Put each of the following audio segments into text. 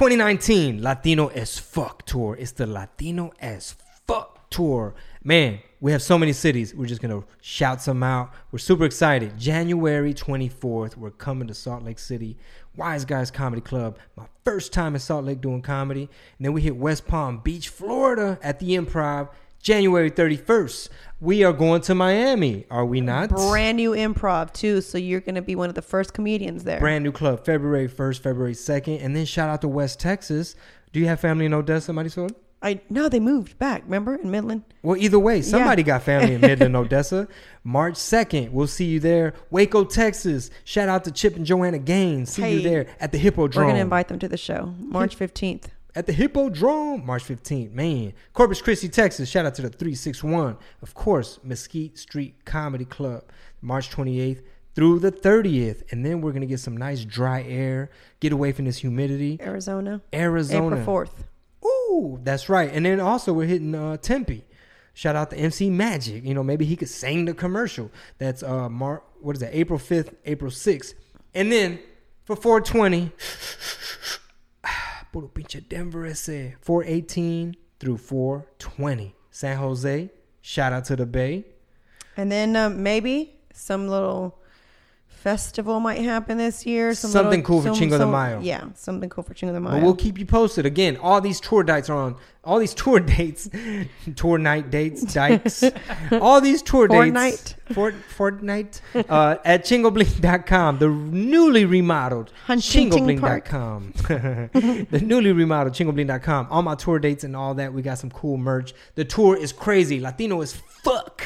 2019 Latino as fuck tour. It's the Latino as fuck tour. Man, we have so many cities. We're just gonna shout some out. We're super excited. January 24th, we're coming to Salt Lake City. Wise Guys Comedy Club. My first time in Salt Lake doing comedy. And then we hit West Palm Beach, Florida at the Improv. January 31st, we are going to Miami. Are we not? Brand new improv too, so you're gonna be one of the first comedians there. Brand new club, February 1st, February 2nd. And then shout out to West Texas. Do you have family in Odessa, Marisol? I no, they moved back. Remember in Midland? Well, either way, somebody Yeah. got family in Midland, Odessa. March 2nd, we'll see you there. Waco, Texas. Shout out to Chip and Joanna Gaines. See you there at the Hippodrome. We're gonna invite them to the show March fifteenth. At the Hippodrome, March 15th. Man, Corpus Christi, Texas. Shout out to the 361. Of course, Mesquite Street Comedy Club, March 28th through the 30th. And then we're going to get some nice dry air, get away from this humidity. Arizona. Arizona. April fourth. Ooh, that's right. And then also we're hitting uh, Tempe. Shout out to MC Magic. You know, maybe he could sing the commercial. That's uh Mar what is that? April 5th, April 6th. And then for 420, puro pinche Denver ese. 418 through 420. San Jose. Shout out to the Bay. And then um, maybe some little festival might happen this year. Some Something little- cool for some- Chingo de some- Mayo. Yeah, something cool for Chingo de But Mayo. we'll keep you posted. Again, all these tour dates are on all these tour dates, tour night dates, dikes, all these tour dates. Fort, Fortnite. Uh, at chingobling.com, the newly remodeled chingobling.com. the newly remodeled chingobling.com. All my tour dates and all that. We got some cool merch. The tour is crazy. Latino is fuck.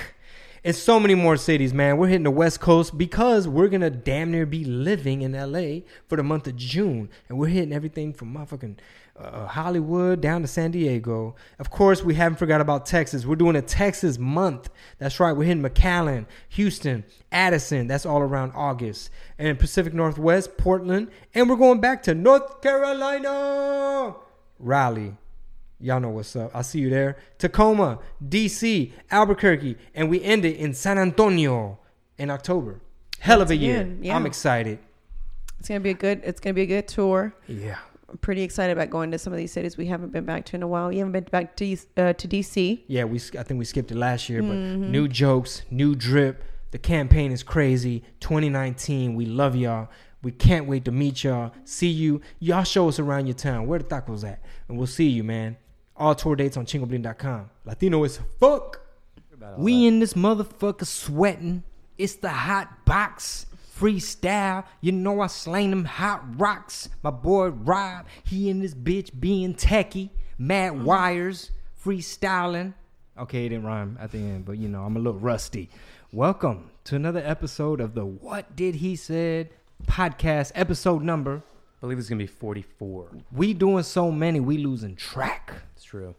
And so many more cities, man. We're hitting the West Coast because we're gonna damn near be living in LA for the month of June, and we're hitting everything from motherfucking uh, Hollywood down to San Diego. Of course, we haven't forgot about Texas. We're doing a Texas month. That's right. We're hitting McAllen, Houston, Addison. That's all around August, and Pacific Northwest, Portland, and we're going back to North Carolina, Raleigh. Y'all know what's up. I'll see you there. Tacoma, DC, Albuquerque, and we end it in San Antonio in October. Hell of a year. yeah. I'm excited. it's gonna be a good. It's gonna be a good tour. Yeah. I'm pretty excited about going to some of these cities we haven't been back to in a while. We haven't been back to uh, to DC. Yeah, we I think we skipped it last year, but Mm-hmm. new jokes, new drip. The campaign is crazy. 2019, we love y'all. We can't wait to meet y'all. See you. Y'all show us around your town. Where the tacos at? And we'll see you, man. All tour dates on chingobling.com. Latino is fuck. We in this motherfucker sweating. It's the hot box. Freestyle. You know I slang them hot rocks. My boy Rob, he and this bitch being techie. Mad mm-hmm. wires. Freestyling. Okay, it didn't rhyme at the end, but you know, I'm a little rusty. Welcome to another episode of the What Did He Said podcast, episode number. I believe it's gonna be 44. We doing so many, we losing track. It's true.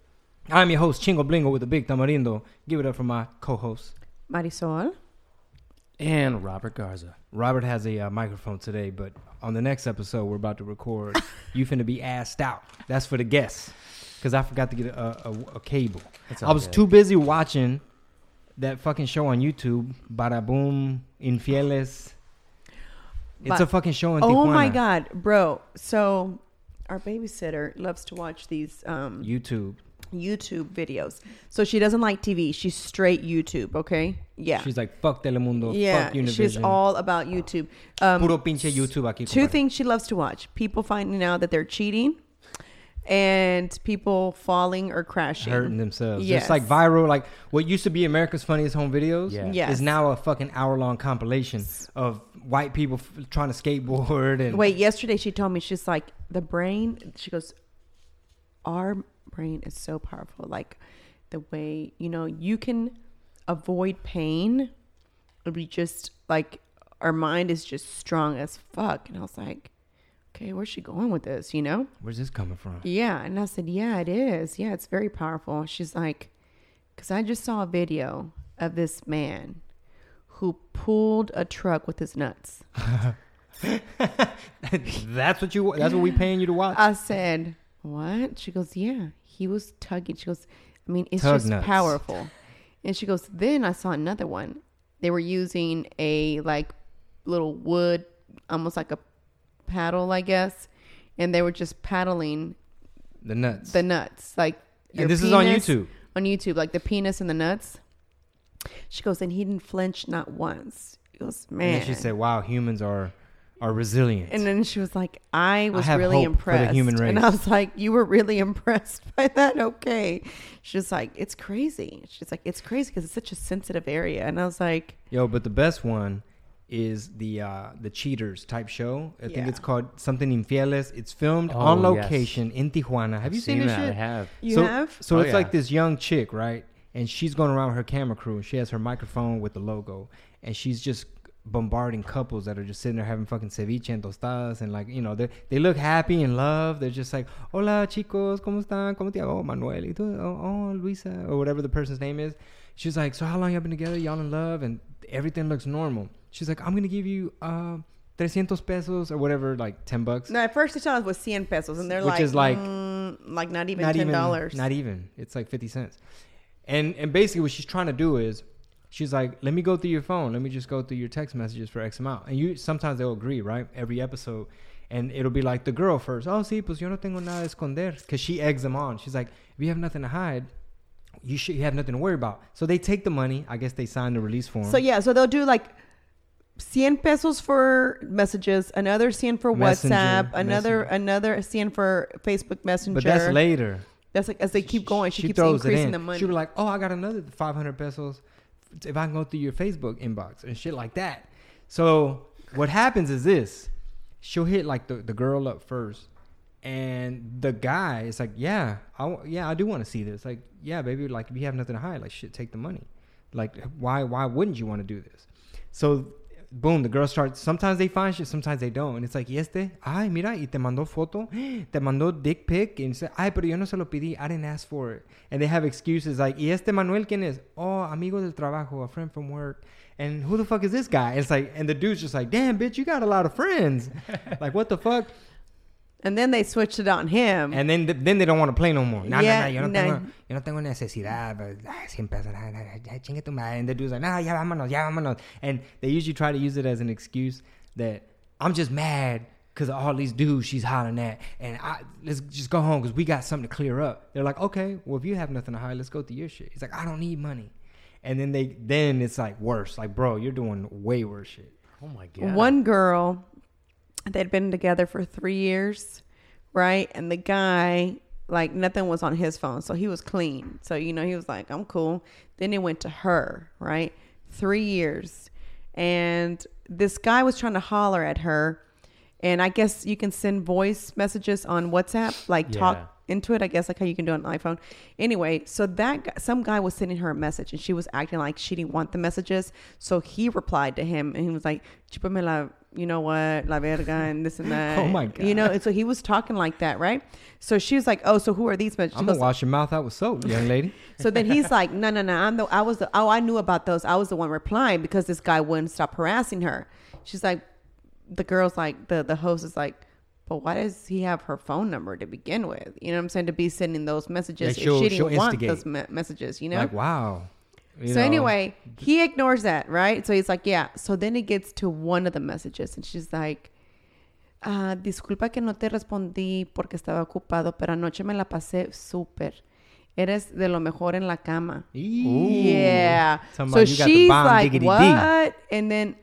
I'm your host, Chingo Blingo with the Big Tamarindo. Give it up for my co-host. Marisol. And Robert Garza. Robert has a uh, microphone today, but on the next episode we're about to record, you finna be asked out. That's for the guests, because I forgot to get a, a, a cable. I was good. too busy watching that fucking show on YouTube, Bada Boom Infieles. It's But- a fucking show in Oh Tijuana. my god, bro! So our babysitter loves to watch these um, YouTube. YouTube videos. So she doesn't like TV. She's straight YouTube. Okay. Yeah. She's like, fuck Telemundo, yeah. fuck Univision. She's all about YouTube. Um, Puro pinche YouTube aquí. two compadre. things she loves to watch: people finding out that they're cheating, and people falling or crashing. hurting themselves. Yes. Just like viral, like what used to be America's Funniest Home Videos Yeah. Yes. is now a fucking hour long compilation of white people f- trying to skateboard and Wait, yesterday she told me she's like the brain. She goes, our brain is so powerful. Like the way you know you can avoid pain you just like our mind is just strong as fuck. And I was like, okay, where's she going with this? You know? Where's this coming from? Yeah. And I said, yeah, it is. Yeah, it's very powerful. She's like, because I just saw a video of this man who pulled a truck with his nuts. that's what you. That's what we paying you to watch. I said, what? She goes, yeah. He was tugging. She goes, I mean, it's Tug just nuts. powerful. And she goes, then I saw another one. They were using a like little wood, almost like a paddle, I guess. And they were just paddling the nuts. the nuts. Like and this is on YouTube. On YouTube, like the penis and the nuts. She goes, and he didn't flinch not once. He goes, And man. then she said, "Wow, humans are are resilient." And then she was like, I was have really hope for the impressed. human And I was like, You were really impressed by that? Okay. She's like, It's crazy. She's like, It's crazy because it's such a sensitive area. And I was like, Yo, but the best one is the uh the cheaters type show. I think it's called something infieles. It's filmed Oh, on yes. location in Tijuana. Have you seen, this that? I have. You so, have? So Oh, it's like this young chick, right? And she's going around with her camera crew. And she has her microphone with the logo, and she's just bombarding couples that are just sitting there having fucking ceviche and tostadas, and like you know they they look happy and love. They're just like, "Hola chicos, cómo están? ¿Cómo te? Oh, Manuel, y tú? Oh, oh, Luisa, or whatever the person's name is." She's like, "So how long y'all been together? Y'all in love?" And everything looks normal. She's like, "I'm gonna give you uh." 300 pesos or whatever, like 10 bucks. No, at first they thought it was 100 pesos. And they're Which like, is like- mm, like not even not $10. even not even it's like 50 cents and and basically what she's trying to do is she's like let me go through your phone. Let me just go through your text messages for x amount. And you sometimes they'll agree right every episode. And it'll be like the girl first oh sí pues yo no tengo nada de esconder. Because she eggs them on. She's like if you have nothing to hide you should you have nothing to worry about. So they take the money. I guess they sign the release form. So yeah, so they'll do like 100 pesos for messages, another 100 for Messenger, WhatsApp, another Messenger. another 100 for Facebook Messenger. but that's later That's like as they keep going, she, keeps throws it increasing in. the money. She was like, "Oh, I got another 500 pesos if I can go through your Facebook inbox and shit like that." So what happens is this: she'll hit like the, the girl up first, and the guy is like, "Yeah, I yeah, I do want to see this. Like, yeah, baby, like if you have nothing to hide, like shit, take the money. Like, why why wouldn't you want to do this?" So. Boom, the girl starts. Sometimes they find shit, sometimes they don't. And it's like, y este, ay, mira, y te mandó foto, te mandó dick pic. And say, ay, pero yo no se lo pedí, I didn't ask for it. And they have excuses like, y este Manuel, ¿quién es? Oh, amigo del trabajo, a friend from work. And who the fuck is this guy? It's like, and the dude's just like, damn, bitch, you got a lot of friends. like, what the fuck? And then they switched it on him. And then then they don't want to play no more. No, Yeah, no, no, yo no, no. Tengo, yo no tengo necesidad. But, ah, 100 pesos, ah, ah, ah, ya chingue tu madre. And the dude's like, nah, ya vámonos, ya vámonos. And they usually try to use it as an excuse that I'm just mad because of all these dudes she's hollering at. And I, let's just go home because we got something to clear up. They're like, okay, well, if you have nothing to hide, let's go through your shit. He's like, I don't need money. And then they then it's like worse. Like, bro, you're doing way worse shit. Oh my god. One girl, they'd been together for three years, right? And the guy, like, nothing was on his phone. So he was clean. So, you know, he was like, I'm cool. Then it went to her, right? Three years. And this guy was trying to holler at her. And I guess you can send voice messages on WhatsApp, like Yeah. talk into it. I guess like how you can do it on iPhone. Anyway, so that some guy was sending her a message, and she was acting like she didn't want the messages. So he replied to him, and he was like, "Chúpame la, you know what, la verga, and this and oh that." Oh my God. You know, and so he was talking like that, right? So she was like, "Oh, so who are these messages?" She I'm gonna wash your mouth out with soap, young lady. so then he's like, no, no, no. I'm the. I was the. Oh, I knew about those. I was the one replying because this guy wouldn't stop harassing her. She's like, the girl's like, the the host is like, but why does he have her phone number to begin with? You know what I'm saying? To be sending those messages if she'll- she didn't want those me- messages, you know. Like, wow. You so know, anyway, he ignores that, right? So he's like, yeah. So then it gets to one of the messages, and she's like, ah, disculpa que no te respondí porque estaba ocupado, pero anoche me la pasé súper. Eres de lo mejor en la cama. Eee. Yeah. Talking So about you got the she's bomb like, what? And then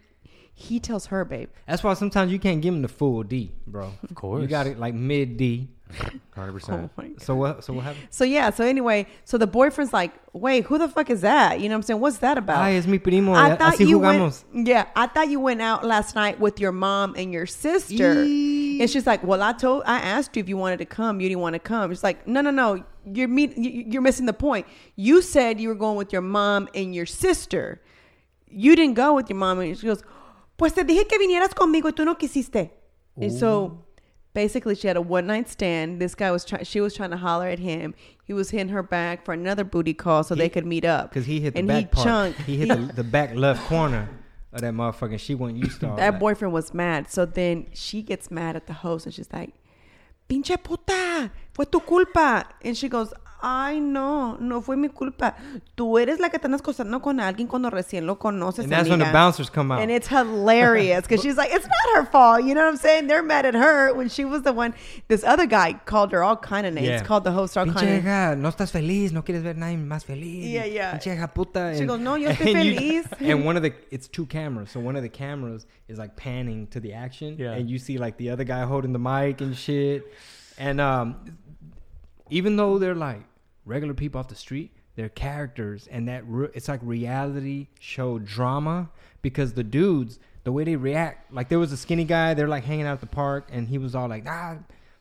he tells her, babe. That's why sometimes you can't give him the full D, bro. Of course. You got it like mid D. Hundred Oh percent. my God. So what? So what happened? So yeah. So anyway, so the boyfriend's like, wait, who the fuck is that? You know what I'm saying? What's that about? Ay, es mi primo. I a- thought Así you jugamos. went. Yeah, I thought you went out last night with your mom and your sister. Eee. And she's like, "Well, I told, I asked you if you wanted to come. You didn't want to come." She's like, "No, no, no. You're meet, you're missing the point. You said you were going with your mom and your sister. You didn't go with your mom." And she goes, Pues te dije que vinieras conmigo y tú no quisiste. And so oh. basically she had a one night stand. This guy was trying she was trying to holler at him. He was hitting her back for another booty call so He- they could meet up. Because he hit the and back he part. chunked. He hit the, the back left corner of that motherfucker. and She wasn't used to all that that. boyfriend was mad. So then she gets mad at the host and she's like, Pinche puta, fue tu culpa. And she goes, Ay, no, no fue mi culpa. Tú eres la que te andas acostando con alguien cuando recién lo conoces. And that's when the bouncers come out. And it's hilarious because she's like, it's not her fault. You know what I'm saying? They're mad at her when she was the one. This other guy called her all kind of names. Yeah. Called the host all Pinche kind of. hija, no estás feliz, no quieres ver nadie más feliz. Yeah, yeah. Pinche hija puta. She goes, "No, yo estoy and you- feliz." and one of the, it's two cameras. So one of the cameras is like panning to the action. Yeah. And you see like the other guy holding the mic and shit. And um, even though they're like regular people off the street, they're characters. And that re- it's like reality show drama because the dudes, the way they react, like there was a skinny guy, they're like hanging out at the park and he was all like, ah,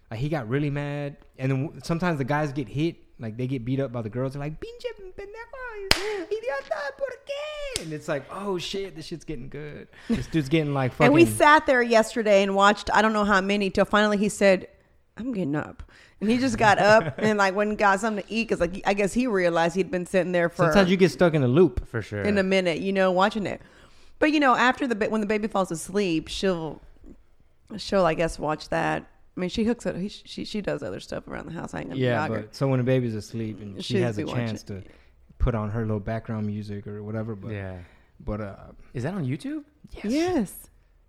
like he got really mad. And then w- sometimes the guys get hit, like they get beat up by the girls. They're like, pinche pendejo, idiota, por qué? And it's like, oh shit, this shit's getting good. This dude's getting like fucking. And we sat there yesterday and watched I don't know how many till finally he said, "I'm getting up," and he just got up and like went and got something to eat because like I guess he realized he'd been sitting there for Sometimes you get stuck in a loop. For sure. in a minute, you know, watching it. But you know, after the ba- when the baby falls asleep, she'll she'll I guess watch that. I mean, she hooks it. He, she she does other stuff around the house. I ain't gonna Yeah, dog her. but so when the baby's asleep and she She'd has a be chance to put on her little background music or whatever, but yeah. but uh, Is that on YouTube? Yes.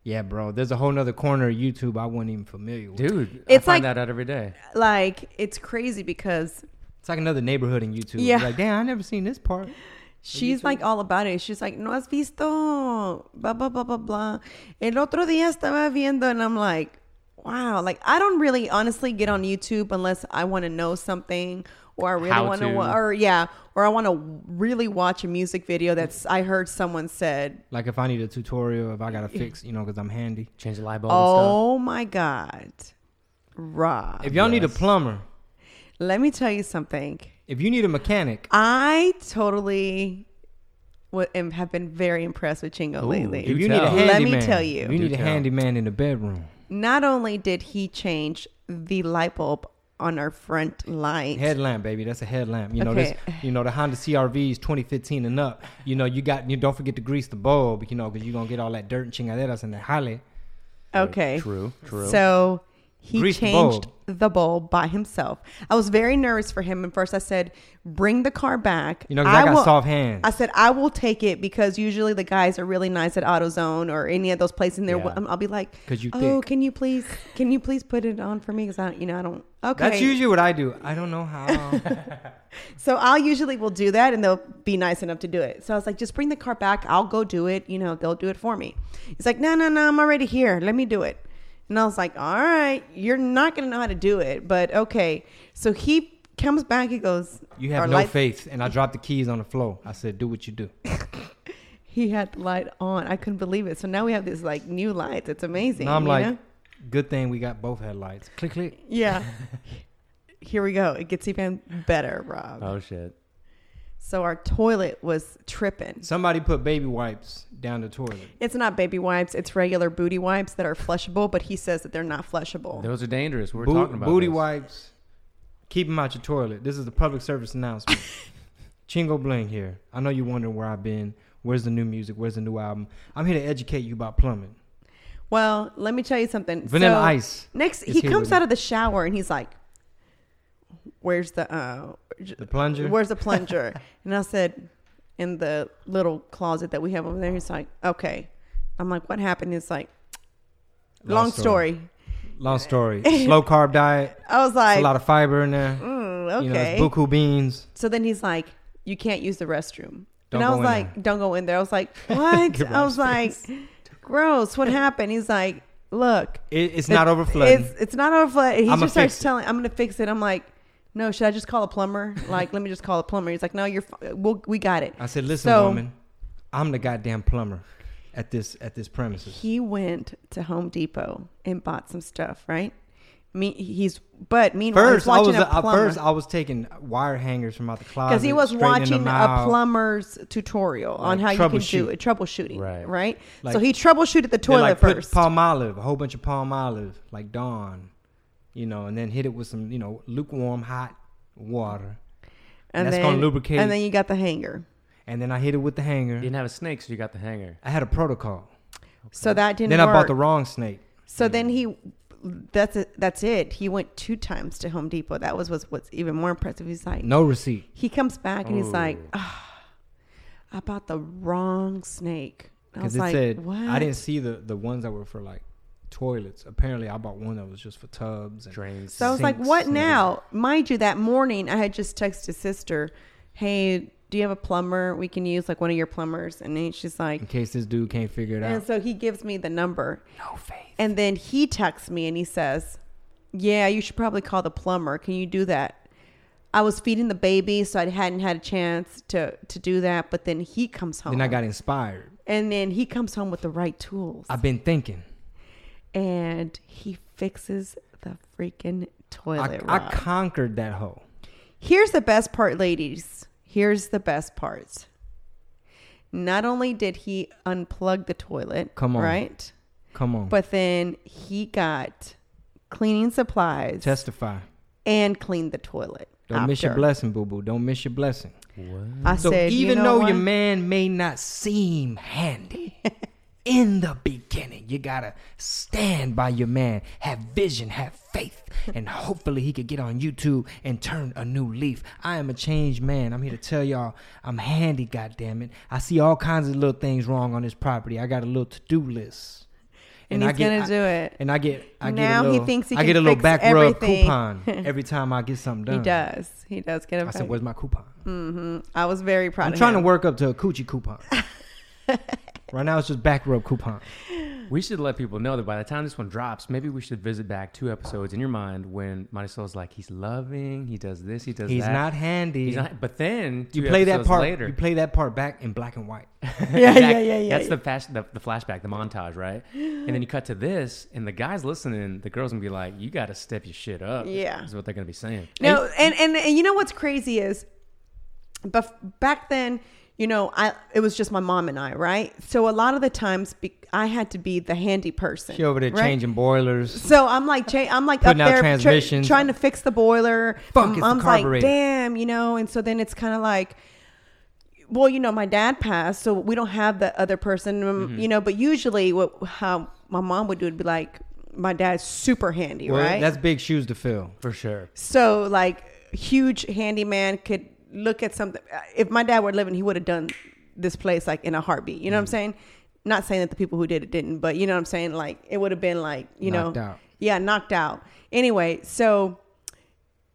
Yeah, bro, there's a whole nother corner of YouTube I wasn't even familiar with. Dude, It's I find like- that out every day. Like it's crazy because It's like another neighborhood in YouTube. Yeah. You're like, damn, I never seen this part. she's like all about it. She's like, no has visto, blah blah blah blah blah. El otro día estaba viendo, and I'm like, wow. Like I don't really honestly get on YouTube unless I want to know something. Or I really want to, to. or yeah, or I want to really watch a music video that's I heard someone said Like if I need a tutorial, if I gotta fix, you know, because I'm handy. Change the light bulb and stuff. Oh my God. Rob. If y'all need a plumber, Let me tell you something. if you need a mechanic, I totally wa- am, have been very impressed with Chingo Ooh, lately. if Do you need a handyman, Let me tell you. you Do need a tell. handyman in the bedroom. Not only did he change the light bulb on our front light, Headlamp, baby. That's a headlamp. You know Okay. this. You know the Honda CRVs 2015 and up. You know you got. You don't forget to grease the bulb. You know because you're gonna get all that dirt and chingaderas in the jale. okay. True, true. So he Grease changed bulb. the bulb by himself. I was very nervous for him. And first I said, bring the car back. You know, I, got will- soft hands. I said I will take it because usually the guys are really nice at AutoZone or any of those places. And they're, Yeah. I'll be like, 'Cause you oh, thick." can you please, can you please put it on for me? Because I, you know, I don't. Okay, That's usually what I do. I don't know how. so I'll usually will do that, and they'll be nice enough to do it. So I was like, just bring the car back. I'll go do it. You know, they'll do it for me. He's like, no, no, no, I'm already here. Let me do it. And I was like, all right, you're not gonna know how to do it, but okay. So he comes back. He goes, You have no light- faith, and I dropped the keys on the floor. I said, "Do what you do." He had the light on. I couldn't believe it. So now we have this like new lights. It's amazing. Now I'm you like, know? good thing we got both headlights. Click, click. yeah. Here we go. It gets even better, Rob. oh shit. So our toilet was tripping. Somebody put baby wipes down the toilet. It's not baby wipes. It's regular booty wipes that are flushable, but he says that they're not flushable. Those are dangerous. We're Bo- talking about booty this. wipes. Keep them out your toilet. This is a public service announcement. Chingo Bling here. I know you're wondering where I've been. Where's the new music? Where's the new album? I'm here to educate you about plumbing. Well, let me tell you something. Vanilla So, Ice. Next, he comes out of the shower and he's like, "Where's the uh, The plunger. where's the plunger?" and I said, "In the little closet that we have over there." He's like, "Okay." I'm like, "What happened?" He's like, "Long story." Long story. Slow carb diet. I was It's like, a lot of fiber in there. "Mm, You know, okay." it's buku beans. so then he's like, "You can't use the restroom." Don't and I go was in like, there. "Don't go in there." I was like, "What?" I was like, "Gross." What happened? He's like, "Look." It, it's not It- overflooding. It's it's not overflooding. He I'ma just starts telling, "I'm gonna fix it." I'm like, "No, should I just call a plumber?" Like, let me just call a plumber. He's like, "No, you're. We'll, we got it." I said, listen, So- woman, I'm the goddamn plumber at this at this premises. He went to Home Depot and bought some stuff, right? Me, he's but meanwhile First, he's I was a plumber first I was taking wire hangers from out the closet because he was watching a plumber's tutorial on Like how you can do it, troubleshooting, Right. Right. Like- so he troubleshooted the toilet like, first. Palmolive, a whole bunch of Palmolive, like Dawn, you know, and then hit it with some, you know, lukewarm hot water, and that's then gonna lubricate. and then you got the hanger. and then I hit it with the hanger. You didn't have a snake, so you got the hanger. I had a protocol. So that didn't Then work. I bought the wrong snake. So then he, that's it. That's it. He went two times to Home Depot. That was what's, what's even more impressive. He's like, No receipt. he comes back and he's like, Ooh. ah, I bought the wrong snake. Because it like, said what? I didn't see the the ones that were for like toilets. Apparently, I bought one that was just for tubs and Drains. So I was like, what now? Mind you, that morning I had just texted sister, hey, do you have a plumber we can use, like one of your plumbers? And then she's like, in case this dude can't figure it out." and so he gives me the number. No faith. And then he texts me and he says, Yeah, you should probably call the plumber. Can you do that? I was feeding the baby, so I hadn't had a chance to, to do that. But then he comes home. Then I got inspired. and then he comes home with the right tools. I've been thinking. And he fixes the freaking I, toilet. I Rob. conquered that hole. Here's the best part, ladies. Here's the best part. Not only did he unplug the toilet, Come on. right? Come on. But then he got cleaning supplies testify. and cleaned the toilet. Don't miss your blessing, boo boo. Don't miss your blessing. What? I So said, even you know though your man may not seem handy in the beginning, you gotta stand by your man, have vision, have faith, and hopefully he could get on YouTube and turn a new leaf. I am a changed man. I'm here to tell y'all I'm handy, goddammit. I see all kinds of little things wrong on this property. I got a little to-do list. and, I he's get- gonna I- do it. And I get I get Now a he little, thinks he I get a little back rub everything. coupon every time I get something done. He does. He does get a I said, back. "Where's my coupon?" hmm I was very proud. I'm trying to work up to a coochie coupon. right now, it's just back rub coupon. We should let people know that by the time this one drops, maybe we should visit back two episodes in your mind when Marisol's like, he's loving, he does this, he does that. He's that. not handy. He's not. But then you play that part. later. You play that part back in black and white. Yeah, yeah, yeah, yeah. That's yeah. the, flash, the the flashback, the montage, right? And then you cut to this, and the guys listening, the girls gonna be like, "You got to step your shit up." Yeah. is what they're gonna be saying. No, and, and and you know what's crazy is, but back then, you know, I it was just my mom and I, right? So a lot of the times, be, I had to be the handy person. She over there right? changing boilers. So I'm like, cha- I'm like Putting up there tr- transmissions. trying to fix the boiler. Fuck, My it's the like, damn, you know. And so then it's kind of like, well, you know, my dad passed, so we don't have the other person, um, Mm-hmm. you know. But usually, what how my mom would do would be like, my dad's super handy, Well, right? that's big shoes to fill. For sure. So like huge handyman could look at something. If my dad were living, he would have done this place like in a heartbeat. You know Mm. what I'm saying? Not saying that the people who did it didn't, but you know what I'm saying. Like it would have been like you Knocked know, out. yeah, knocked out. Anyway, so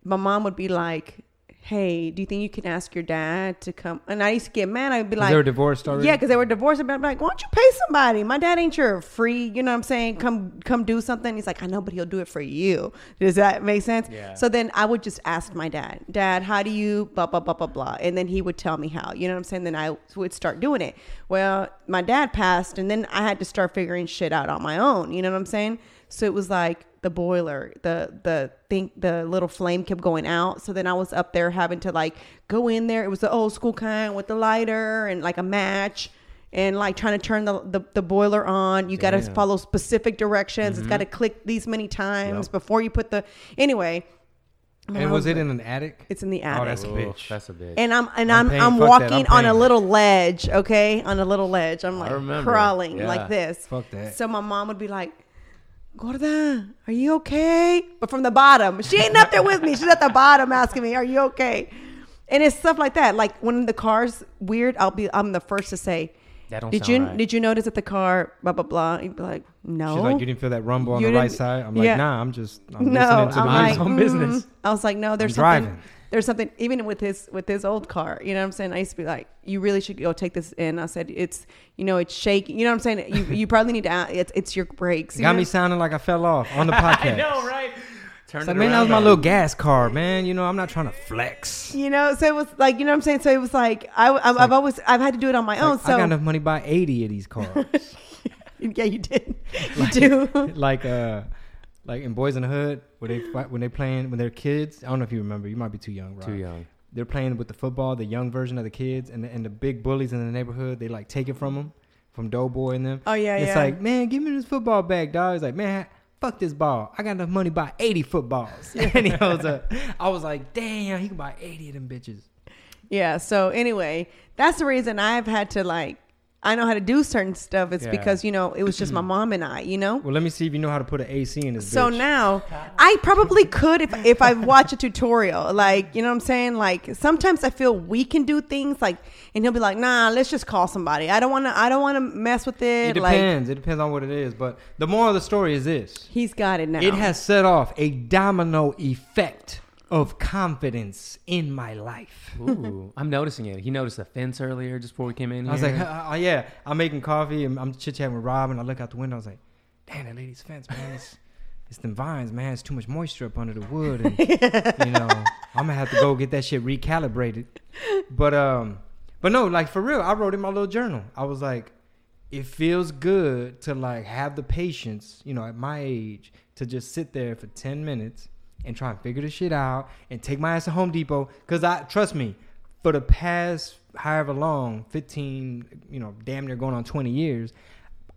my mom would be like, "Hey, do you think you can ask your dad to come?" And I used to get mad. I'd be like, they were divorced already? yeah, because they were divorced. I'd be like, why don't you pay somebody? My dad ain't your free. You know what I'm saying? Come, come do something. He's like, I know, but he'll do it for you. Does that make sense? Yeah. So then I would just ask my dad, Dad, how do you blah blah blah blah blah, and then he would tell me how. You know what I'm saying? Then I would start doing it. Well, my dad passed, and then I had to start figuring shit out on my own. You know what I'm saying? So it was like the boiler, the the thing, the little flame kept going out. So then I was up there having to like go in there. It was the old school kind with the lighter and like a match. And like trying to turn the, the, the boiler on, you got to follow specific directions. It's got to mm-hmm. click these many times before you put the. Anyway, And was it in an attic? it's in the Oh, attic. that's a Ooh, bitch. That's a bitch. and I'm and I'm I'm paying- I'm, walking I'm on a little ledge, okay, on a little ledge. I'm like crawling Yeah. like this. Fuck that. So my mom would be like, "Gorda, are you okay?" But from the bottom, she ain't up there with me. She's at the bottom asking me, "Are you okay?" And it's stuff like that. Like when the car's weird, I'll be I'm the first to say, That don't "Did sound you right. did you notice that the car blah blah blah?" You'd be like, "No." She's like, you didn't feel that rumble on You the right didn't- side. I'm like, yeah. nah, I'm just I'm no, listening to the I'm music. like, own business. mm. I was like, no, there's something. driving. There's something even with his with his old car. You know what I'm saying? I used to be like, you really should go take this in. I said, it's you know, it's shaking. You know what I'm saying? You you probably need to. add- It's it's your brakes. you Got know? me sounding like I fell off on the podcast. I know, right? Turn It's like, man, that was my little gas car, man. You know, I'm not trying to flex. You know, so it was like you know what I'm saying. So it was like I, I I've always I've had to do it on my own. Like, So I got enough money to buy 80 of these cars. yeah, you did. You do. like uh like in Boyz n the Hood, where they when they playing when they're kids. I don't know if you remember. You might be too young, Rob. Too young. They're playing with the football, the young version of the kids, and the, and the big bullies in the neighborhood. They like take it from them, from Doughboy and them. Oh yeah, it's yeah. like, man, give me this football back, dog. He's like, man, fuck this ball. I got enough money to buy 80 footballs. and he goes, uh, I was like, damn, he can buy 80 of them bitches. Yeah. So anyway, that's the reason I've had to like. I know how to do certain stuff. It's Yeah. because you know it was just my mom and I. You know. Well, let me see if you know how to put an AC in this So bitch. now I probably could if if I watch a tutorial. Like you know what I'm saying. Like sometimes I feel we can do things like, and he'll be like, Nah, let's just call somebody. I don't want to. I don't want to mess with it. it like depends. it depends on what it is. But the moral of the story is this he's got it now. it has set off a domino effect of confidence in my life. Ooh, I'm noticing it. He noticed the fence earlier just before we came in here. I was like, uh, yeah, I'm making coffee and I'm chit chatting with Rob, and I look out the window. I was like, damn, that lady's fence, man. It's, it's them vines, man. It's too much moisture up under the wood, and you know, I'm gonna have to go get that shit recalibrated. But um, but no, like for real, I wrote in my little journal. I was like, it feels good to like have the patience, you know, at my age, to just sit there for ten minutes and try and figure this shit out and take my ass to Home Depot. Cause I trust me, for the past however long, fifteen, you know, damn near going on twenty years,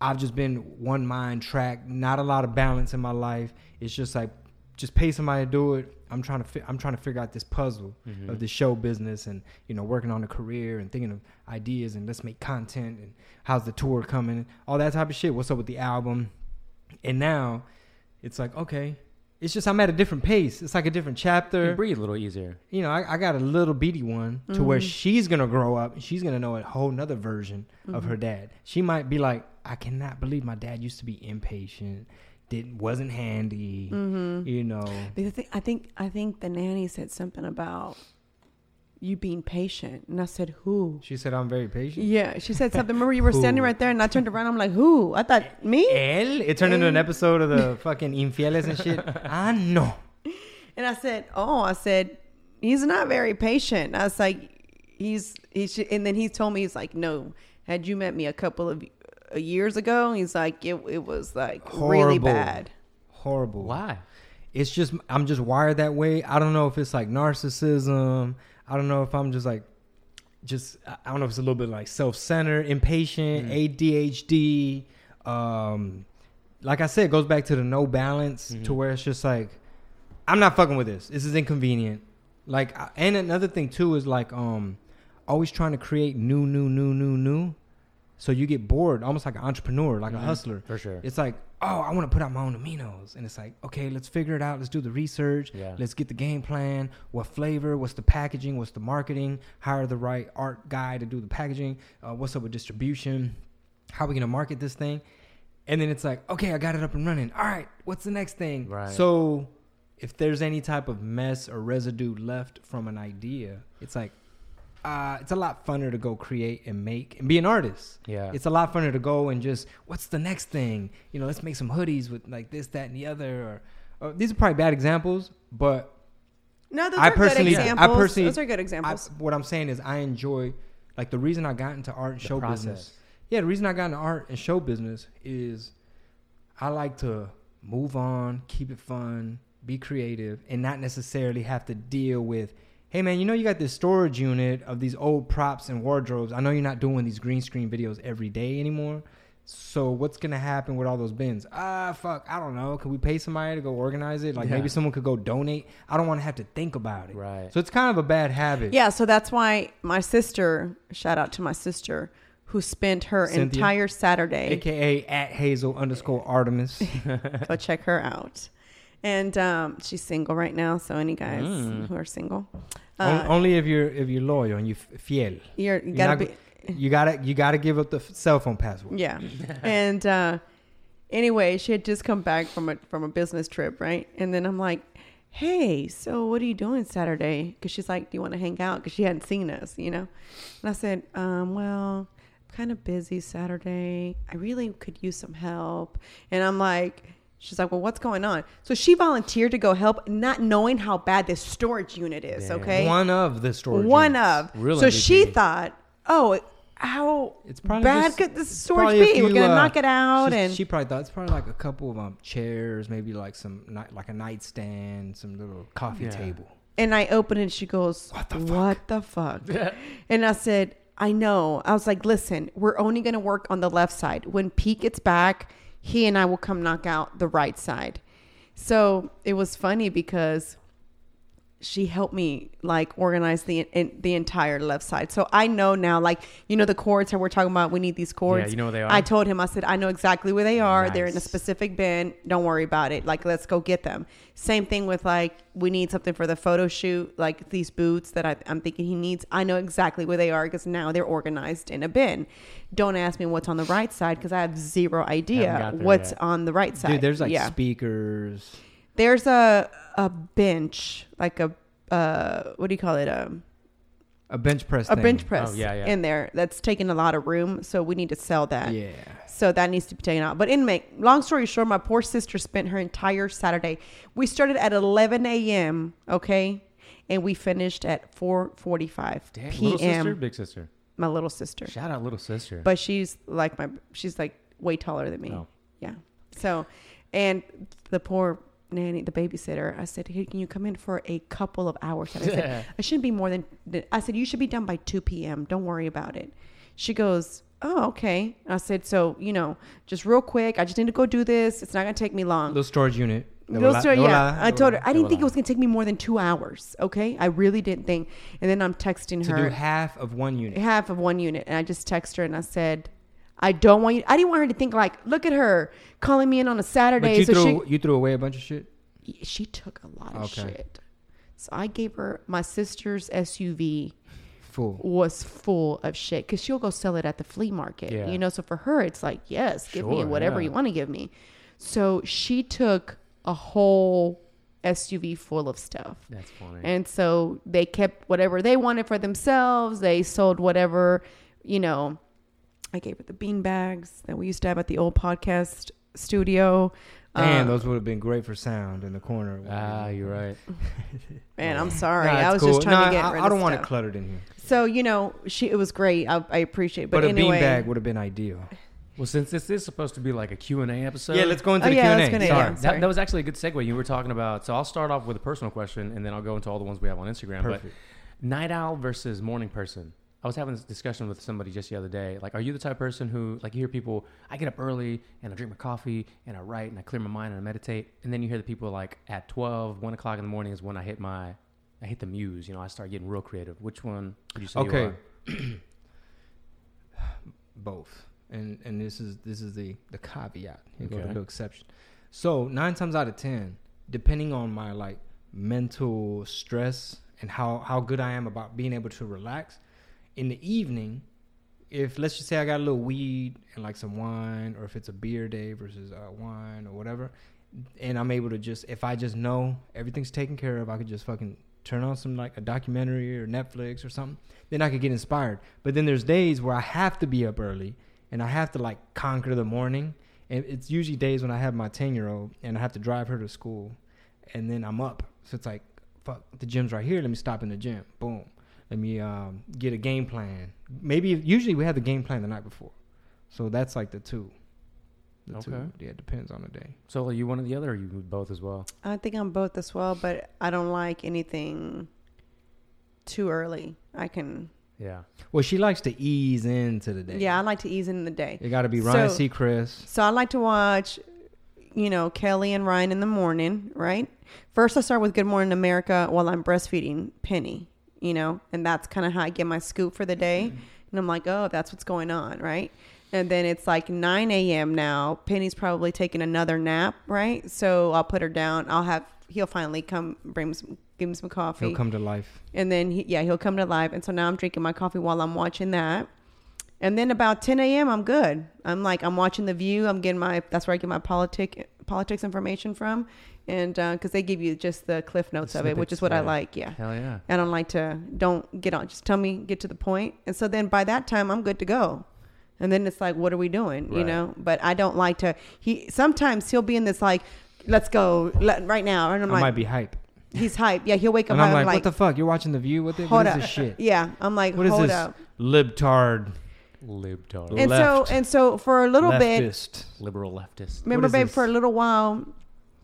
I've just been one mind track, not a lot of balance in my life. It's just like just pay somebody to do it. I'm trying to fi- I'm trying to figure out this puzzle Mm-hmm. of the show business and you know working on a career and thinking of ideas and let's make content and how's the tour coming, all that type of shit. What's up with the album? And now it's like okay, it's just I'm at a different pace. It's like a different you chapter. breathe a little easier. You know, I, I got a little beady one to where mm-hmm. she's gonna grow up and she's gonna know a whole nother version of her mm-hmm. dad. She might be like, I cannot believe my dad used to be impatient, didn't wasn't handy. Mm-hmm. You know, Because I think I think the nanny said something about you being patient, and I said who. she said I'm very patient. Yeah, she said something. Remember, you were standing right there, and I turned around. I'm like, "Who?" I thought me, Él? It turned into an episode of the fucking infieles and shit. I know. and I said, "Oh," I said, "He's not very patient." I was like, "He's he's," and then he told me, "He's like, no. Had you met me a couple of uh, years ago, he's like, it it was like really bad." Horrible. Why? It's just I'm just wired that way. I don't know if it's like narcissism. I don't know if I'm just like just I don't know if it's a little bit like self-centered, impatient, ADHD. Um like I said, it goes back to the no balance to where it's just like I'm not fucking with this. This is inconvenient. Like and another thing too is like um always trying to create new new new new new so you get bored almost like an entrepreneur, like a hustler. For sure. It's like, oh, I want to put out my own aminos. And it's like, okay, let's figure it out. Let's do the research. Yeah. Let's get the game plan. What flavor? What's the packaging? What's the marketing? Hire the right art guy to do the packaging. Uh, what's up with distribution? How are we going to market this thing? And then it's like, okay, I got it up and running. All right, what's the next thing? Right. So if there's any type of mess or residue left from an idea, it's like, uh, it's a lot funner to go create and make and be an artist. Yeah. It's a lot funner to go and just what's the next thing? You know, let's make some hoodies with like this, that, and the other. Or, or these are probably bad examples, but No, those I are good personally, I examples. personally, those are good I- examples. what I'm saying is, I enjoy like the reason I got into art and The show process. business. Yeah, the reason I got into art and show business is I like to move on, keep it fun, be creative, and not necessarily have to deal with. Hey man, you know you got this storage unit of these old props and wardrobes. I know you're not doing these green screen videos every day anymore. So what's gonna happen with all those bins? Ah, fuck, I don't know. Can we pay somebody to go organize it? Like Yeah. maybe someone could go donate. I don't want to have to think about it. Right. So it's kind of a bad habit. Yeah, so that's why my sister, shout out to my sister, who spent her Cynthia? entire Saturday. AKA at Hazel underscore Artemis. Go check her out. And um, she's single right now, so any guys Mm. who are single, uh, only if you're if you're loyal and you f- fiel. you're, you You're gotta not be. You gotta you gotta give up the f- cell phone password. Yeah. and uh, anyway, she had just come back from a from a business trip, right? And then I'm like, "Hey, so what are you doing Saturday?" Because she's like, "Do you want to hang out?" Because she hadn't seen us, you know. And I said, um, "Well, I'm kind of busy Saturday. I really could use some help." And I'm like. She's like, well, what's going on? So she volunteered to go help, not knowing how bad this storage unit is. Damn. Okay, One of the storage. one units. of. Real so she MVP. thought, oh, how It's probably bad just- could this storage probably a be? We're gonna uh, knock it out, and she probably thought it's probably like a couple of um chairs, maybe like some ni- like a nightstand, some little coffee Yeah. table. and I opened it. and She goes, What the What the fuck? and I said, I know. I was like, listen, we're only gonna work on the left side. When Pete gets back, he and I will come knock out the right side. So it was funny because she helped me like organize the in, the entire left side. So I know now, like you know, the cords that we're talking about. We need these cords. you know where they are? I told him, I said, I know exactly where they are. They're in a specific bin. Don't worry about it. Like, let's go get them. Same thing with like we need something for the photo shoot, like these boots that I, I'm thinking he needs. I know exactly where they are because now they're organized in a bin. Don't ask me what's on the right side because I have zero idea what's yet. on the right side. Dude, there's like yeah. speakers. There's a a bench, like a uh, what do you call it? Um, A bench press. a thing. bench press Oh, yeah, yeah. in there that's taking a lot of room. So we need to sell that. Yeah. So that needs to be taken out. But anyway, long story short, my poor sister spent her entire Saturday. We started at 11 a.m. Okay, and we finished at 4:45 Damn, little sister, p.m. big sister. My little sister, Shout out little sister. but she's like my, she's like way taller than me. Oh. Yeah. So, and the poor nanny, the babysitter, I said, "Hey, can you come in for a couple of hours?" And I said, "I shouldn't be more than." I said, "You should be done by 2 p.m. Don't worry about it." She goes, "Oh, okay." I said, "So, you know, just real quick, I just need to go do this. It's not gonna take me long." Little storage unit. Little story, No yeah. lie, I told her I didn't No think it was gonna take me more than two hours. Okay, I really didn't think. And then I'm texting to her do half of one unit. half of one unit and I just text her and I said, I don't want you I didn't want her to think like, look at her calling me in on a Saturday. But you so threw you threw away a bunch of shit. she she took a lot of Okay. shit. So I gave her my sister's SUV Full. was full of shit because she'll go sell it at the flea market. Yeah. You know, so for her it's like, yes, give me whatever yeah. you want to give me. So she took a whole SUV full of stuff. That's funny. And so they kept whatever they wanted for themselves. They sold whatever, you know. I gave her the bean bags that we used to have at the old podcast studio. Damn, Um, those would have been great for sound in the corner. ah, you're right. man, I'm sorry. Nah, I was cool. just trying Nah, to get I, rid I of don't want it cluttered in here. So you know, she it was great. I, I appreciate. it. But, But, a anyway, bean bag would have been ideal. Well, since this is supposed to be like a Q&A episode. yeah, let's go into Oh, the yeah, Q let's and go A. into- Sorry. yeah. That, that was actually a good segue. You were talking about. So I'll start off with a personal question, and then I'll go into all the ones we have on Instagram. Perfect. But night owl versus morning person. I was having this discussion with somebody just the other day. Like, are you the type of person who, like, you hear people, I get up early and I drink my coffee and I write and I clear my mind and I meditate, and then you hear the people like at 12, 1 o'clock in the morning is when I hit my, I hit the muse. You know, I start getting real creative. Which one would you say? you Okay. are? Both. And and this is this is the the caveat. Here the Okay. little exception. So nine times out of ten, depending on my like mental stress and how how good I am about being able to relax, in the evening, if let's just say I got a little weed and like some wine, or if it's a beer day versus uh, wine or whatever, and I'm able to just if I just know everything's taken care of, I could just fucking turn on some like a documentary or Netflix or something. Then I could get inspired. But then there's days where I have to be up early and I have to like conquer the morning. And it's usually days when I have my ten year old and I have to drive her to school, and then I'm up. So it's like, fuck, the gym's right here. Let me stop in the gym. Boom. Let me um, get a game plan. Maybe usually we have the game plan the night before, so that's like the two. The Okay. two. Yeah, it depends on the day. So are you one or the other, or you both as well? I think I'm both as well, but I don't like anything too early. I can. Yeah. Well, she likes to ease into the day. Yeah, I like to ease in the day. It got to be Ryan So- Seacrest. So I like to watch, you know, Kelly and Ryan in the morning, right? First, I start with Good Morning America while I'm breastfeeding Penny, you know, and that's kind of how I get my scoop for the day. Mm-hmm. And I'm like, oh, that's what's going on, right? And then it's like 9 a.m. now. Penny's probably taking another nap, right? So I'll put her down. I'll have, he'll finally come bring me some, give me some coffee. He'll come to life. And then, he, yeah, he'll come to life. And so now I'm drinking my coffee while I'm watching that. And then about 10 a.m., I'm good. I'm like, I'm watching The View. I'm getting my, that's where I get my politic, politics information from. And uh, because they give you just the cliff notes of it, which is snippets, what I like. Yeah. Hell yeah. I don't like to, don't get on, just tell me, get to the point. And so then by that time, I'm good to go. And then it's like, what are we doing? You know? But I don't like to, he, sometimes he'll be in this like, let's go let, right now. And I'm I like, might be hype. he's hype. Yeah. He'll wake up And I'm hype, like, what the fuck? You're watching The View? What, the, hold what is up. this shit? Yeah. I'm like, What is hold this up. libtard Libtard. And so and so for a little bit, Leftist. Liberal leftist. remember, babe, this? for a little while,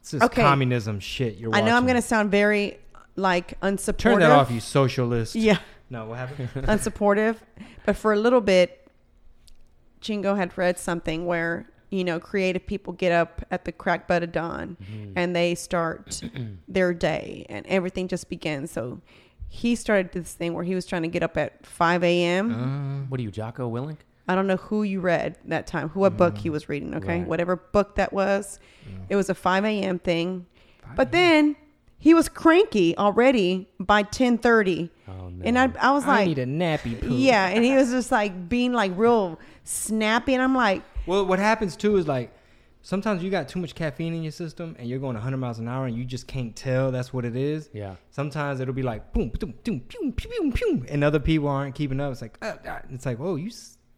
It's this Okay. communism shit you're I know I'm gonna sound very like unsupportive. Turn that off, you socialist. Yeah, No, what happened? unsupportive. But for a little bit, Chingo had read something where you know creative people get up at the crack butt of dawn Mm-hmm. and they start their day and everything just begins. So he started this thing where he was trying to get up at 5 a.m. Uh, What are you, Jocko Willink? I don't know who you read that time, who what book he was reading. Okay, Right. whatever book that was, it was a 5 a.m. thing. But then he was cranky already by 10:30, Oh no. and I I was I like, need a nappy poo. yeah, and he was just like being like real snappy, and I'm like, Well, what happens too is like sometimes you got too much caffeine in your system and you're going 100 miles an hour and you just can't tell that's what it is. yeah. Sometimes it'll be like boom, boom, boom, pew, pew, pew, pew, and other people aren't keeping up. It's like, uh, uh, it's like, oh, you.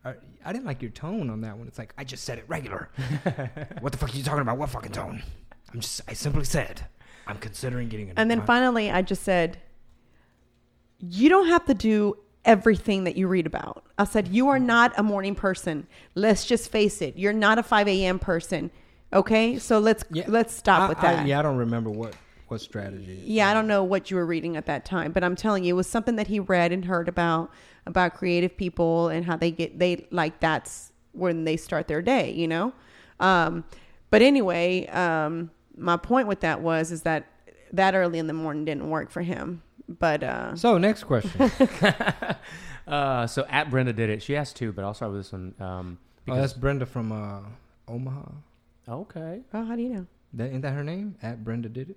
S- are- I didn't like your tone on that one. It's like I just said it regular. what the fuck are you talking about? What fucking tone? I'm just. I simply said I'm considering getting. A and then finally I just said, you don't have to do everything that you read about. I said, you are not a morning person. Let's just face it. You're not a 5 a.m. person. Okay, so let's Yeah, let's stop I- with I- that. yeah, I don't remember what what strategy. Yeah, I don't know what you were reading at that time, but I'm telling you, it was something that he read and heard about about creative people and how they get they like that's when they start their day, you know. Um, but anyway, um, my point with that was is that that early in the morning didn't work for him. But uh, So next question. Uh, so at Brenda did it. She asked two, but I'll start with this one. Um, oh, that's Brenda from uh, Omaha. okay. oh, how do you know? That ain't that her name? At Brenda did it.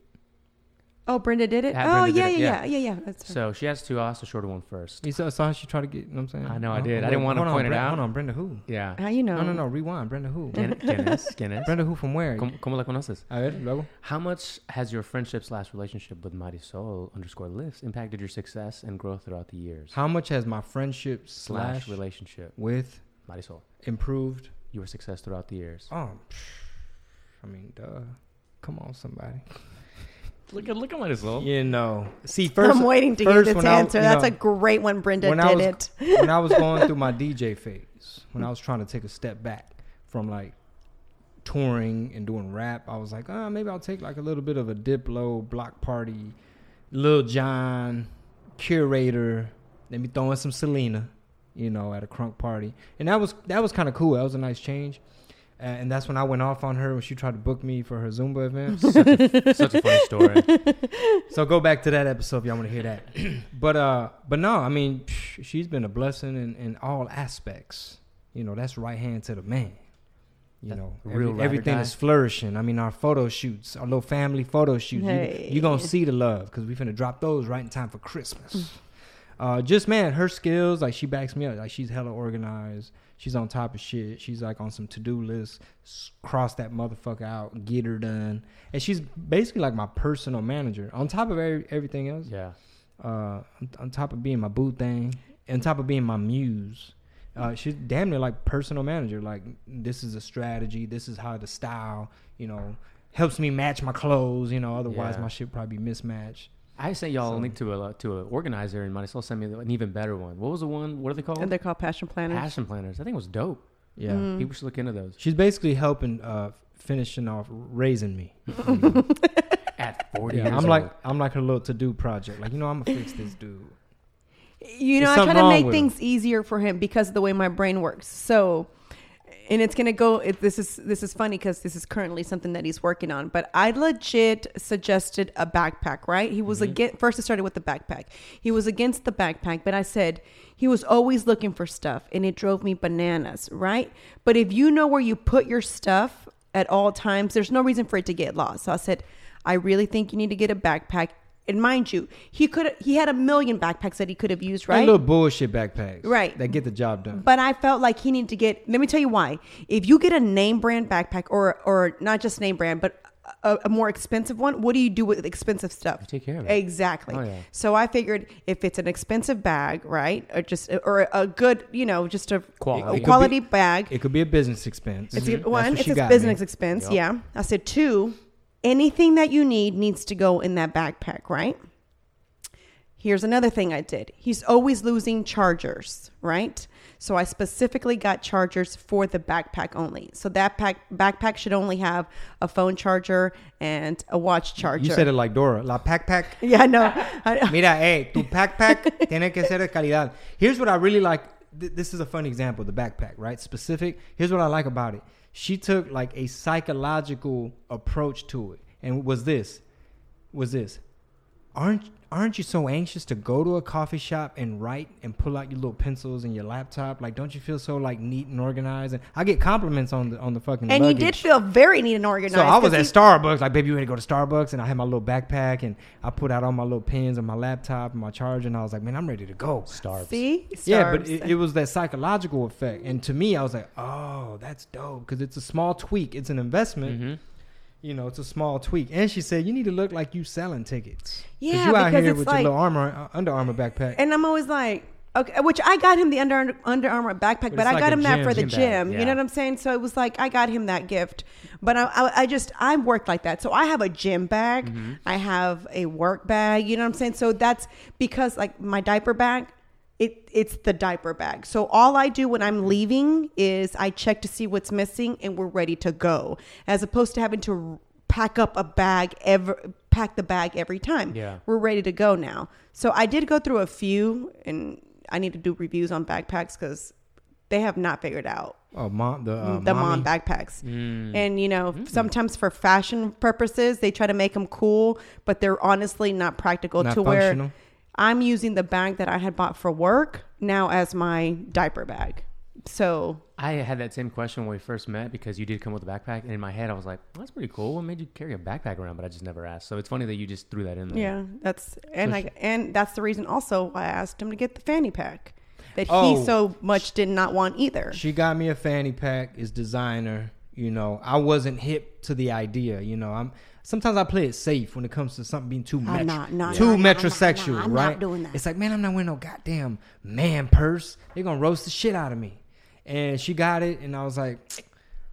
Oh, Brenda did it. At oh, Brenda yeah, did it, yeah, yeah. yeah, yeah, yeah. That's her. So she has two. I'll ask the shorter one first. You saw, saw how she tried to get. You know what I'm saying? I know, I Oh, did. I oh, didn't wanna hold on, point it Brenda- out. Hold on, Brenda who? Yeah. how you know? No, no, no. Rewind. Brenda who? Guin- Guinness. Guinness. Brenda who from where? ¿Cómo, cómo la conoces? A ver, luego. How much has your friendship slash relationship with Marisol underscore lifts impacted your success and growth throughout the years? How much has my friendship slash slash relationship with Marisol improved? your success throughout the years? Oh, psh, I mean, duh. Come on, somebody. Look at look at Marisol. You know, see first. I'm waiting to hear get this when I- answer. you That's know, a great one. Brenda when did I was it. when I was going through my DJ phase, when I was trying to take a step back from like touring and doing rap, I was like, oh, maybe I'll take like a little bit of a Diplo block party, Lil Jon, curator. Let me throw in some Selena, you know, at a crunk party, and that was that was kind of cool. That was a nice change. Uh, and that's when I went off on her when she tried to book me for her Zumba events. Such a funny story. So go back to that episode if y'all want to hear that. but uh, but no, I mean, psh, she's been a blessing in, in all aspects. You know, that's right hand to the man. You That know, real every- ride everything is flourishing. I mean, our photo shoots, our little family photo shoots. Hey. You, you gonna see the love because we finna drop those right in time for Christmas. uh, just man, her skills, like she backs me up. Like she's hella organized. She's on top of shit. She's like on some to do list. Cross that motherfucker out. Get her done. And she's basically like my personal manager. On top of every, everything else, Yeah. uh, on, top of being my boo thing, on top of being my muse, uh, she's damn near like personal manager. Like this is a strategy. This is how the style, you know, helps me match my clothes. You know, otherwise Yeah. my shit probably be mismatched. I sent y'all a link to a to an organizer, and Marisol sent me an even better one. What was the one? What are they called? And they're called passion planners. Passion planners. I think it was dope. Yeah, Mm. People should look into those. she's basically helping uh, finishing off raising me. At forty Yeah, years I'm like. I'm like her little to do project. Like you know, I'm gonna fix this dude. You know, There's I try something to make with 'em. things easier for him because of the way my brain works. So, and it's gonna go. It, this is this is funny because this is currently something that he's working on. But I legit suggested a backpack. Right? He was Mm-hmm. against. First, it started with the backpack. He was against the backpack, but I said he was always looking for stuff, and it drove me bananas. Right? But if you know where you put your stuff at all times, there's no reason for it to get lost. So I said, I really think you need to get a backpack. And mind you, he could he had a million backpacks that he could have used, Like right? little bullshit backpacks, Right. That get the job done. But I felt like he needed to get. Let me tell you why. If you get a name brand backpack, or or not just name brand, but a, a more expensive one, what do you do with expensive stuff? You take care of it. Exactly. Oh, yeah. So I figured if it's an expensive bag, right, or just or a good, you know, just a Quality. a It be- bag. It could be a business expense. It's That's one, it's a business me. expense. Yep. Yeah. I said two, anything that you need needs to go in that backpack, right? Here's another thing I did. He's always losing chargers, right? So I specifically got chargers for the backpack only. So that pack backpack should only have a phone charger and a watch charger. You said it like Dora. La pack pack. Yeah, no. Mira, hey, tu backpack tiene que ser de calidad. Here's what I really like. Th- This is a fun example. The backpack, right? Specific. Here's what I like about it. She took like a psychological approach to it, and was this, was this. Aren't aren't you so anxious to go to a coffee shop and write and pull out your little pencils and your laptop? Like, don't you feel so like neat and organized? And I get compliments on the on the fucking. and you did feel very neat and organized. So I was at you- Starbucks, like, baby, you ready to go to Starbucks? And I had my little backpack and I put out all my little pens and my laptop and my charger. And I was like, man, I'm ready to go. Starbucks. See? Yeah, but it, it was that psychological effect. And to me, I was like, oh, that's dope. Because it's a small tweak, it's an investment. hmm You know, it's a small tweak. And she said, you need to look like you selling tickets. Yeah, you out here it's with like- your little armor, uh, Under Armour backpack. And I'm always like, okay, which I got him the Under Under Armour backpack, but, it's I like got him that for the gym gym. bag, You know what I'm saying? So it was like I got him that gift, but I, I, I just I worked like that. So I have a gym bag, Mm-hmm. I have a work bag. You know what I'm saying? So that's because like my diaper bag. It, it's the diaper bag. So all I do when I'm leaving is I check to see what's missing and we're ready to go, as opposed to having to pack up a bag ever pack the bag every time Yeah. we're ready to go now. So I did go through a few, and I need to do reviews on backpacks because they have not figured out oh, mom, the, uh, the mom backpacks. Mm. And you know, sometimes for fashion purposes, they try to make them cool, but they're honestly not practical Not to functional. I'm using the bag that I had bought for work now as my diaper bag. So I had that same question when we first met because you did come with a backpack, and in my head I was like, well, "That's pretty cool. What made you carry a backpack around?" But I just never asked. So it's funny that you just threw that in there. yeah, that's and So I and that's the reason also why I asked him to get the fanny pack that Oh. he so much did not want either. She got me a fanny pack. Is designer. You know, I wasn't hip to the idea. You know, I'm sometimes I play it safe when it comes to something being too metro, not- no, too no, no, I'm metrosexual, no, I'm not right? doing that. It's like, man, I'm not wearing no goddamn man purse. They're gonna roast the shit out of me. And she got it, and I was like,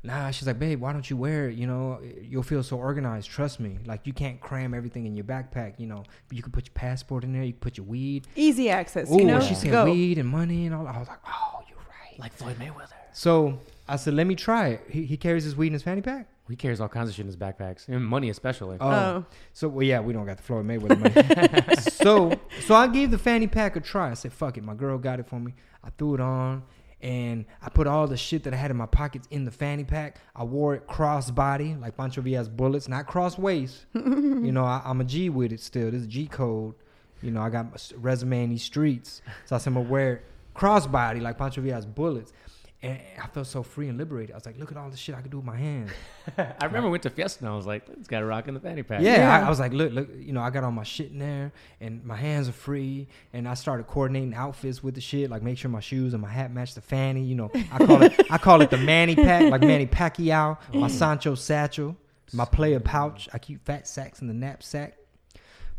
nah. She's like, babe, why don't you wear it? You know, you'll feel so organized. Trust me. Like you can't cram everything in your backpack. You know, but you can put your passport in there. You can put your weed. Easy access, Ooh, you know. she said Go. weed and money and all. I was like, oh, you're right. like Floyd Mayweather. So I said, let me try it. He, he carries his weed in his fanny pack. He carries all kinds of shit in his backpacks, and money especially. Oh, Oh. so well, yeah, we don't got the Floyd Mayweather money. so, so I gave the fanny pack a try. I said, "Fuck it." My girl got it for me. I threw it on, and I put all the shit that I had in my pockets in the fanny pack. I wore it crossbody, like Pancho Villa's bullets, not cross waist. you know, I, I'm a G with it still. This is G code. You know, I got my resume in these streets, so I said I'm gonna wear it crossbody like Pancho Villa's bullets. And I felt so free and liberated. I was like, look at all the shit I could do with my hands. I remember we went to Fiesta, and I was like, "This rock in the fanny pack." Yeah, Yeah. I, I was like, look, look, you know, I got all my shit in there, and my hands are free, and I started coordinating outfits with the shit, like make sure my shoes and my hat match the fanny. You know, I call it, I call it the Manny pack, like Manny Pacquiao, my mm. Sancho satchel, my player pouch. I keep fat sacks in the knapsack,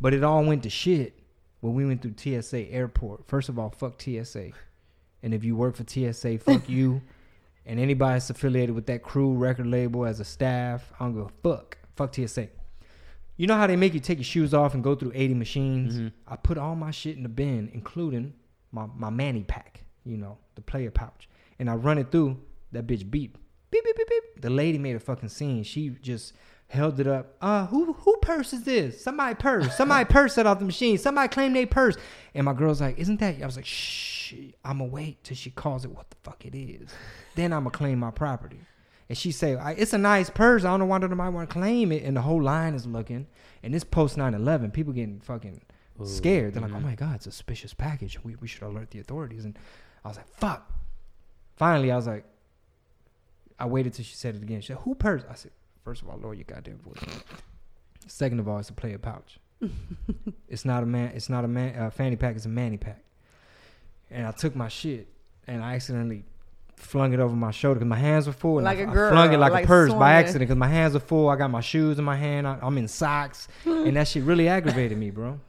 but it all went to shit when we went through TSA airport. First of all, fuck TSA, and if you work for TSA, fuck you. And anybody that's affiliated with that crew record label as a staff, I don't give a fuck. Fuck TSA. You know how they make you take your shoes off and go through 80 machines? Mhm. I put all my shit in the bin, including my, my manny pack, you know, the player pouch. And I run it through, that bitch beep. Beep, beep, beep, beep. The lady made a fucking scene. She just held it up. Uh, who who purse is this? Somebody purse. Somebody purse set off the machine. Somebody claim they purse. And my girl's like, isn't that? I was like, shh. I'ma wait till she calls it what the fuck it is. Then I'ma claim my property. And she say, I, it's a nice purse. I don't know why nobody want to claim it. And the whole line is looking. And this post 9-11, people getting fucking Ooh, scared. They're like, oh my God, it's a suspicious package. We, we should alert the authorities. And I was like, fuck. Finally, I was like, I waited till she said it again. She said, who purse? I said, first of all, lower your goddamn voice. Second of all, it's a player pouch. it's not a man. It's not a man. Uh, fanny pack. It's a manny pack. And I took my shit and I accidentally flung it over my shoulder because my hands were full. and Like I, a I girl, flung it like, like a purse by accident because my hands were full. I got my shoes in my hand. I, I'm in socks, and that shit really aggravated me, bro.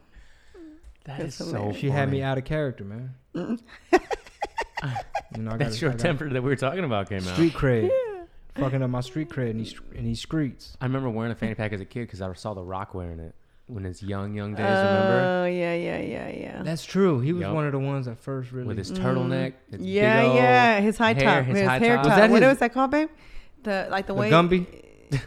that That's is so. hilarious. She had me out of character, man. you know, I That got short temper that we were talking about came out. street cred, fucking up my street cred in these in these streets. I remember wearing a fanny pack as a kid because I saw The Rock wearing it. When his young young days. remember Oh yeah, yeah, yeah, yeah. That's true. He was Yup. one of the ones that first really. with his turtleneck. his Mm. yeah, big old yeah. His high hair, top, his his, high hair top. top. Was that what his- was that called, babe? The like the the way Gumby.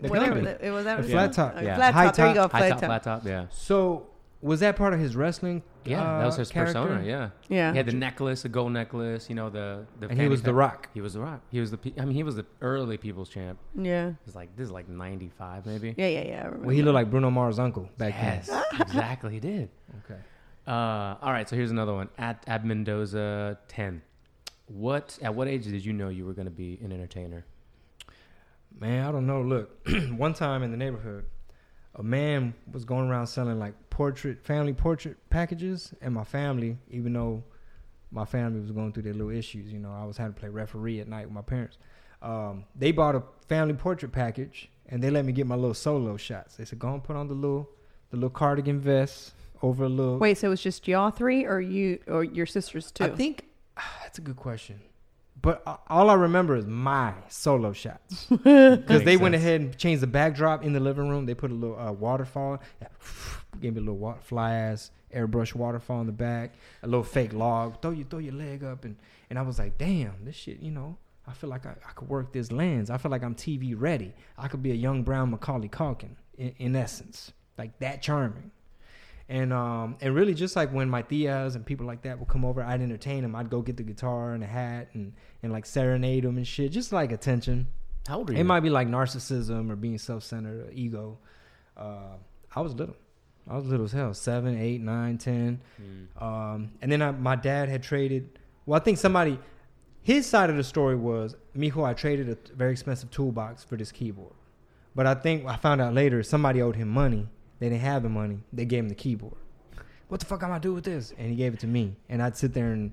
The whatever. Gumby. the- it was that The flat was? top. Yeah. Flat High top. There you go. top. high top, top. flat top. Yeah, So was that part of his wrestling? yeah. uh, that was his character? persona. Yeah. Yeah. He had the necklace, the gold necklace. You know the the. And he fanny was the. Rock. He was the Rock. He was the. I mean, he was the early People's Champ. Yeah. It's like this is like ninety five maybe. Yeah, yeah, yeah. Well, he looked like Bruno Mars' uncle back then. Yes, exactly. He did. Okay. Uh, all right, so here's another one. At at Mendoza ten. What at what age did you know you were going to be an entertainer? Man, I don't know. Look, one time in the neighborhood, a man was going around selling like portrait, family portrait packages, and my family, even though my family was going through their little issues, you know, I was having to play referee at night with my parents. Um, they bought a family portrait package, and they let me get my little solo shots. They said, "Go and put on the little, the little cardigan vest over a little." Wait, so it was just y'all three, or you, or your sisters too? I think that's a good question. But uh, all I remember is my solo shots because Makes they went sense. ahead and changed the backdrop in the living room. They put a little uh, waterfall, gave me a little wa- fly ass airbrush waterfall in the back, a little fake log. Throw you throw your leg up, and and I was like, damn, this shit, you know. I feel like I, I could work this lens. I feel like I'm TV ready. I could be a young brown Macaulay Culkin in, in essence, like that charming. And um and really just like when my tias and people like that would come over, I'd entertain them. I'd go get the guitar and a hat and and like serenade them and shit, just like attention. How old are you? It might be like narcissism or being self-centered or ego. Uh, I was little. I was little as hell, seven, eight, nine, ten. Mm. Um, and then I, my dad had traded. Well, I think somebody, his side of the story was, Mijo, I traded a very expensive toolbox for this keyboard. But I think I found out later somebody owed him money. They didn't have the money. They gave him the keyboard. What the fuck am I do with this? And he gave it to me. And I'd sit there and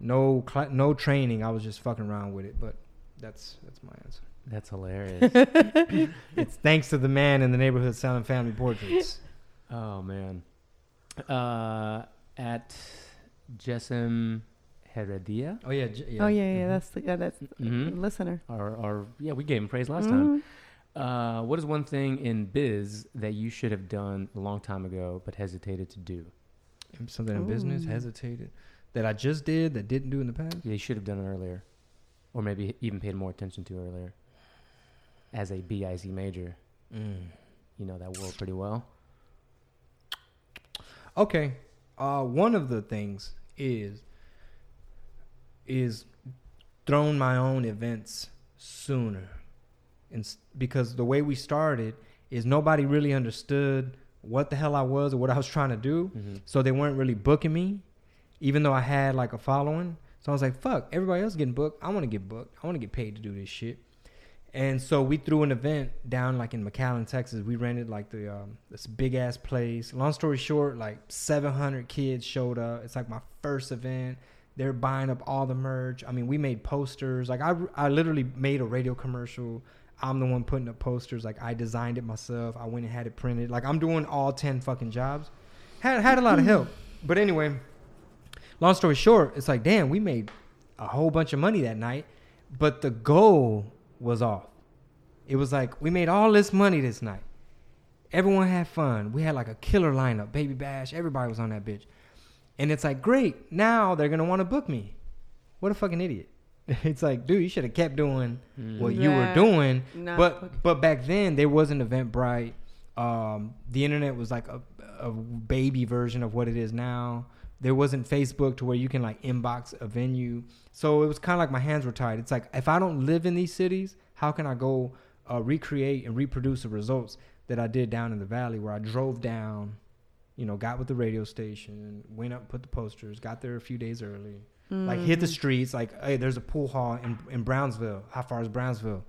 no cl- no training. I was just fucking around with it. But that's that's my answer. That's hilarious. It's thanks to the man in the neighborhood selling family portraits. oh man. Uh, at Jessam Heredia. Oh yeah, j- yeah. Oh yeah, yeah. Mhm. That's the yeah, that's the Mhm. listener. Or, or yeah, we gave him praise last time. Uh, what is one thing in biz that you should have done a long time ago but hesitated to do? something in business hesitated that I just did that didn't do in the past. You should have done it earlier, or maybe even paid more attention to earlier. As a BIC major, Mm. you know that world pretty well. Okay, uh, one of the things is is thrown my own events sooner, and because the way we started is nobody really understood what the hell I was or what I was trying to do. Mm-hmm. So they weren't really booking me, even though I had like a following. So I was like, fuck, everybody else getting booked. I want to get booked. I want to get paid to do this shit. And so we threw an event down like in McAllen, Texas. We rented like the um, this big ass place. Long story short, like 700 kids showed up. It's like my first event. They're buying up all the merch. I mean, we made posters. Like I, I literally made a radio commercial. I'm the one putting up posters. Like I designed it myself. I went and had it printed. Like I'm doing all 10 fucking jobs. Had had a lot of mm-hmm. help. But anyway, long story short, it's like damn, we made a whole bunch of money that night, but the goal was off. It was like we made all this money this night. Everyone had fun. We had like a killer lineup, Baby Bash. Everybody was on that bitch. And it's like, great. Now they're gonna want to book me. What a fucking idiot. It's like, dude, you should have kept doing Mm. what you were doing. not but but back then there wasn't Eventbrite. Um, the internet was like a, a baby version of what it is now. There wasn't Facebook to where you can like inbox a venue. So it was kind of like my hands were tied. It's like if I don't live in these cities, how can I go uh, recreate and reproduce the results that I did down in the valley where I drove down, you know, got with the radio station, went up, put the posters, got there a few days early, like hit the streets. Like, hey, there's a pool hall in in Brownsville. How far is Brownsville?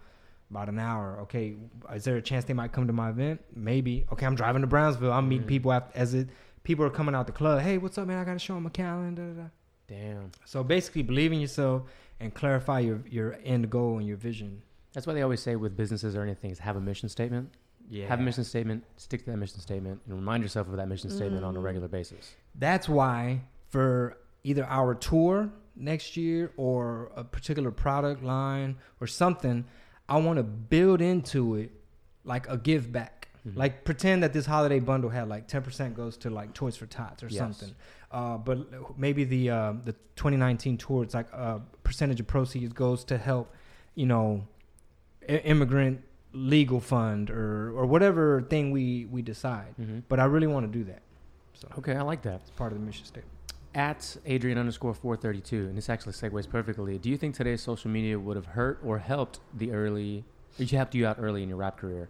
About an hour. Okay, is there a chance they might come to my event? Maybe. Okay, I'm driving to Brownsville. I'm meeting Mm. people after, as it people are coming out the club. Hey, what's up, man? I gotta show on a calendar. Da, da, da. Damn. So basically, believe in yourself and clarify your your end goal and your vision. That's why they always say with businesses or anything is have a mission statement. Yeah. Have a mission statement, stick to that mission statement, and remind yourself of that mission statement on a Mm. regular basis. That's why for either our tour next year or a particular product line or something, I want to build into it like a give back. Mhm. Like pretend that this holiday bundle had like 10% goes to like Toys for Tots or Yes. something. Uh, but maybe the uh, the 2019 tour, it's like a percentage of proceeds goes to help, you know, i- immigrant legal fund or or whatever thing we we decide. Mhm. But I really want to do that. So Okay, I like that. it's part of the mission statement. At Adrian underscore 432, and this actually segues perfectly. Do you think today's social media would have hurt or helped the early, or helped you out early in your rap career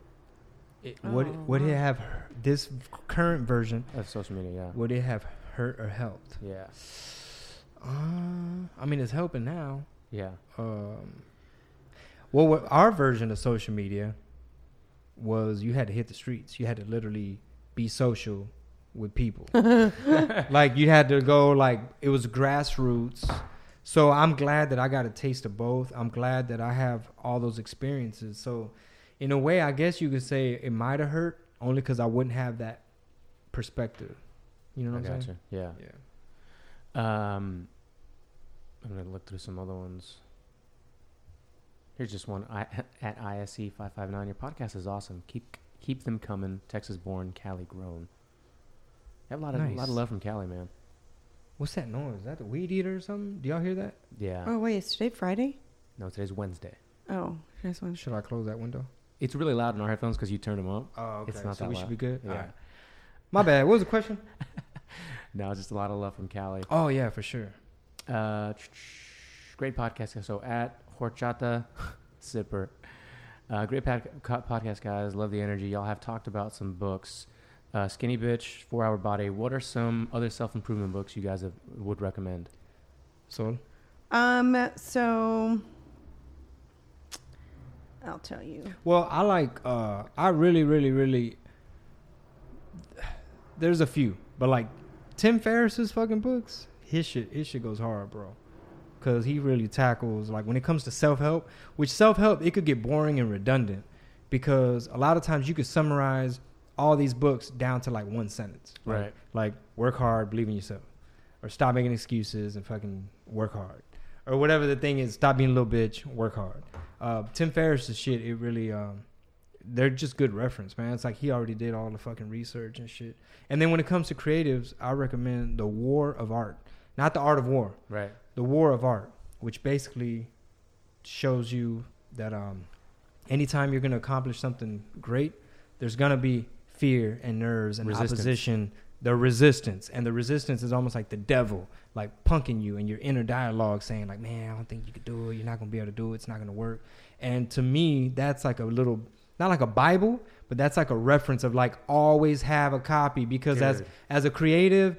It, would Oh, would it wow. have this current version? of social media? Yeah. Would it have hurt or helped? Yeah. Uh, I mean, it's helping now. Yeah. Um, well, what our version of social media was you had to hit the streets. You had to literally be social with people. like you had to go like it was grassroots. So I'm glad that I got a taste of both. I'm glad that I have all those experiences. So in a way, I guess you could say it might have hurt only because I wouldn't have that perspective. You know I what I'm gotcha. saying? Yeah. Yeah. Um, I'm gonna look through some other ones. Here's just one I, at ISE five five nine. Your podcast is awesome. Keep keep them coming. Texas born, Cali grown. I have a lot of a lot of love from Cali, man. What's that noise? Is that the weed eater or something? Do y'all hear that? Yeah. Oh wait, is today Friday? No, today's Wednesday. Oh, I just want Should I close that window? It's really loud in our headphones because you turned them up. Oh, okay. It's not so that we loud. should be good. Yeah. All right. My bad. What was the question? No, it's just a lot of love from Cali. Oh yeah, for sure. Uh, great podcast. So at Horchata Sipper. Uh, great pod- co- podcast, guys. Love the energy. Y'all have talked about some books. Uh, Skinny Bitch, Four Hour Body. What are some other self improvement books you guys have, would recommend? So Um, so I'll tell you. Well, I like. uh I really, really, really. There's a few, but like Tim Ferriss's fucking books, his shit, his shit goes hard, bro. Cause he really tackles like when it comes to self help, which self help it could get boring and redundant, because a lot of times you could summarize all these books down to like one sentence, Like- Right. Like work hard, believe in yourself, or stop making excuses and fucking work hard, or whatever the thing is. Stop being a little bitch, work hard. Uh, Tim Ferriss's shit, it really, um, they're just good reference, man. It's like he already did all the fucking research and shit. And then when it comes to creatives, I recommend The War of Art, not The Art of War, Right. The War of Art, which basically shows you that um, anytime you're gonna accomplish something great, there's gonna be fear and nerves and Resistance. opposition. The resistance and the resistance is almost like the devil, like punking you in your inner dialogue, saying like, "Man, I don't think you could do it. You're not gonna be able to do it. It's not gonna work." And to me, that's like a little, not like a Bible, but that's like a reference of like always have a copy because as Dude. as a creative,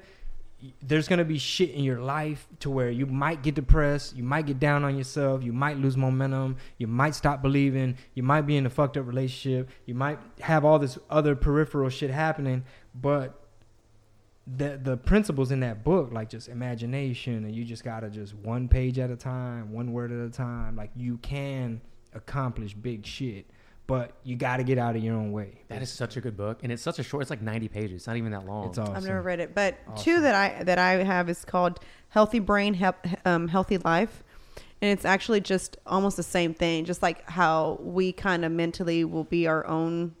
there's gonna be shit in your life to where you might get depressed, you might get down on yourself, you might lose momentum, you might stop believing, you might be in a fucked up relationship, you might have all this other peripheral shit happening, but the the principles in that book, like just imagination, and you just gotta just one page at a time, one word at a time, like you can accomplish big shit, but you gotta get out of your own way. That is such a good book, and it's such a short. It's like ninety pages. It's not even that long. It's awesome. I've never read it, but Awesome. two that I that I have is called Healthy Brain, Hep- um, Healthy Life, and it's actually just almost the same thing. Just like how we kind of mentally will be our own,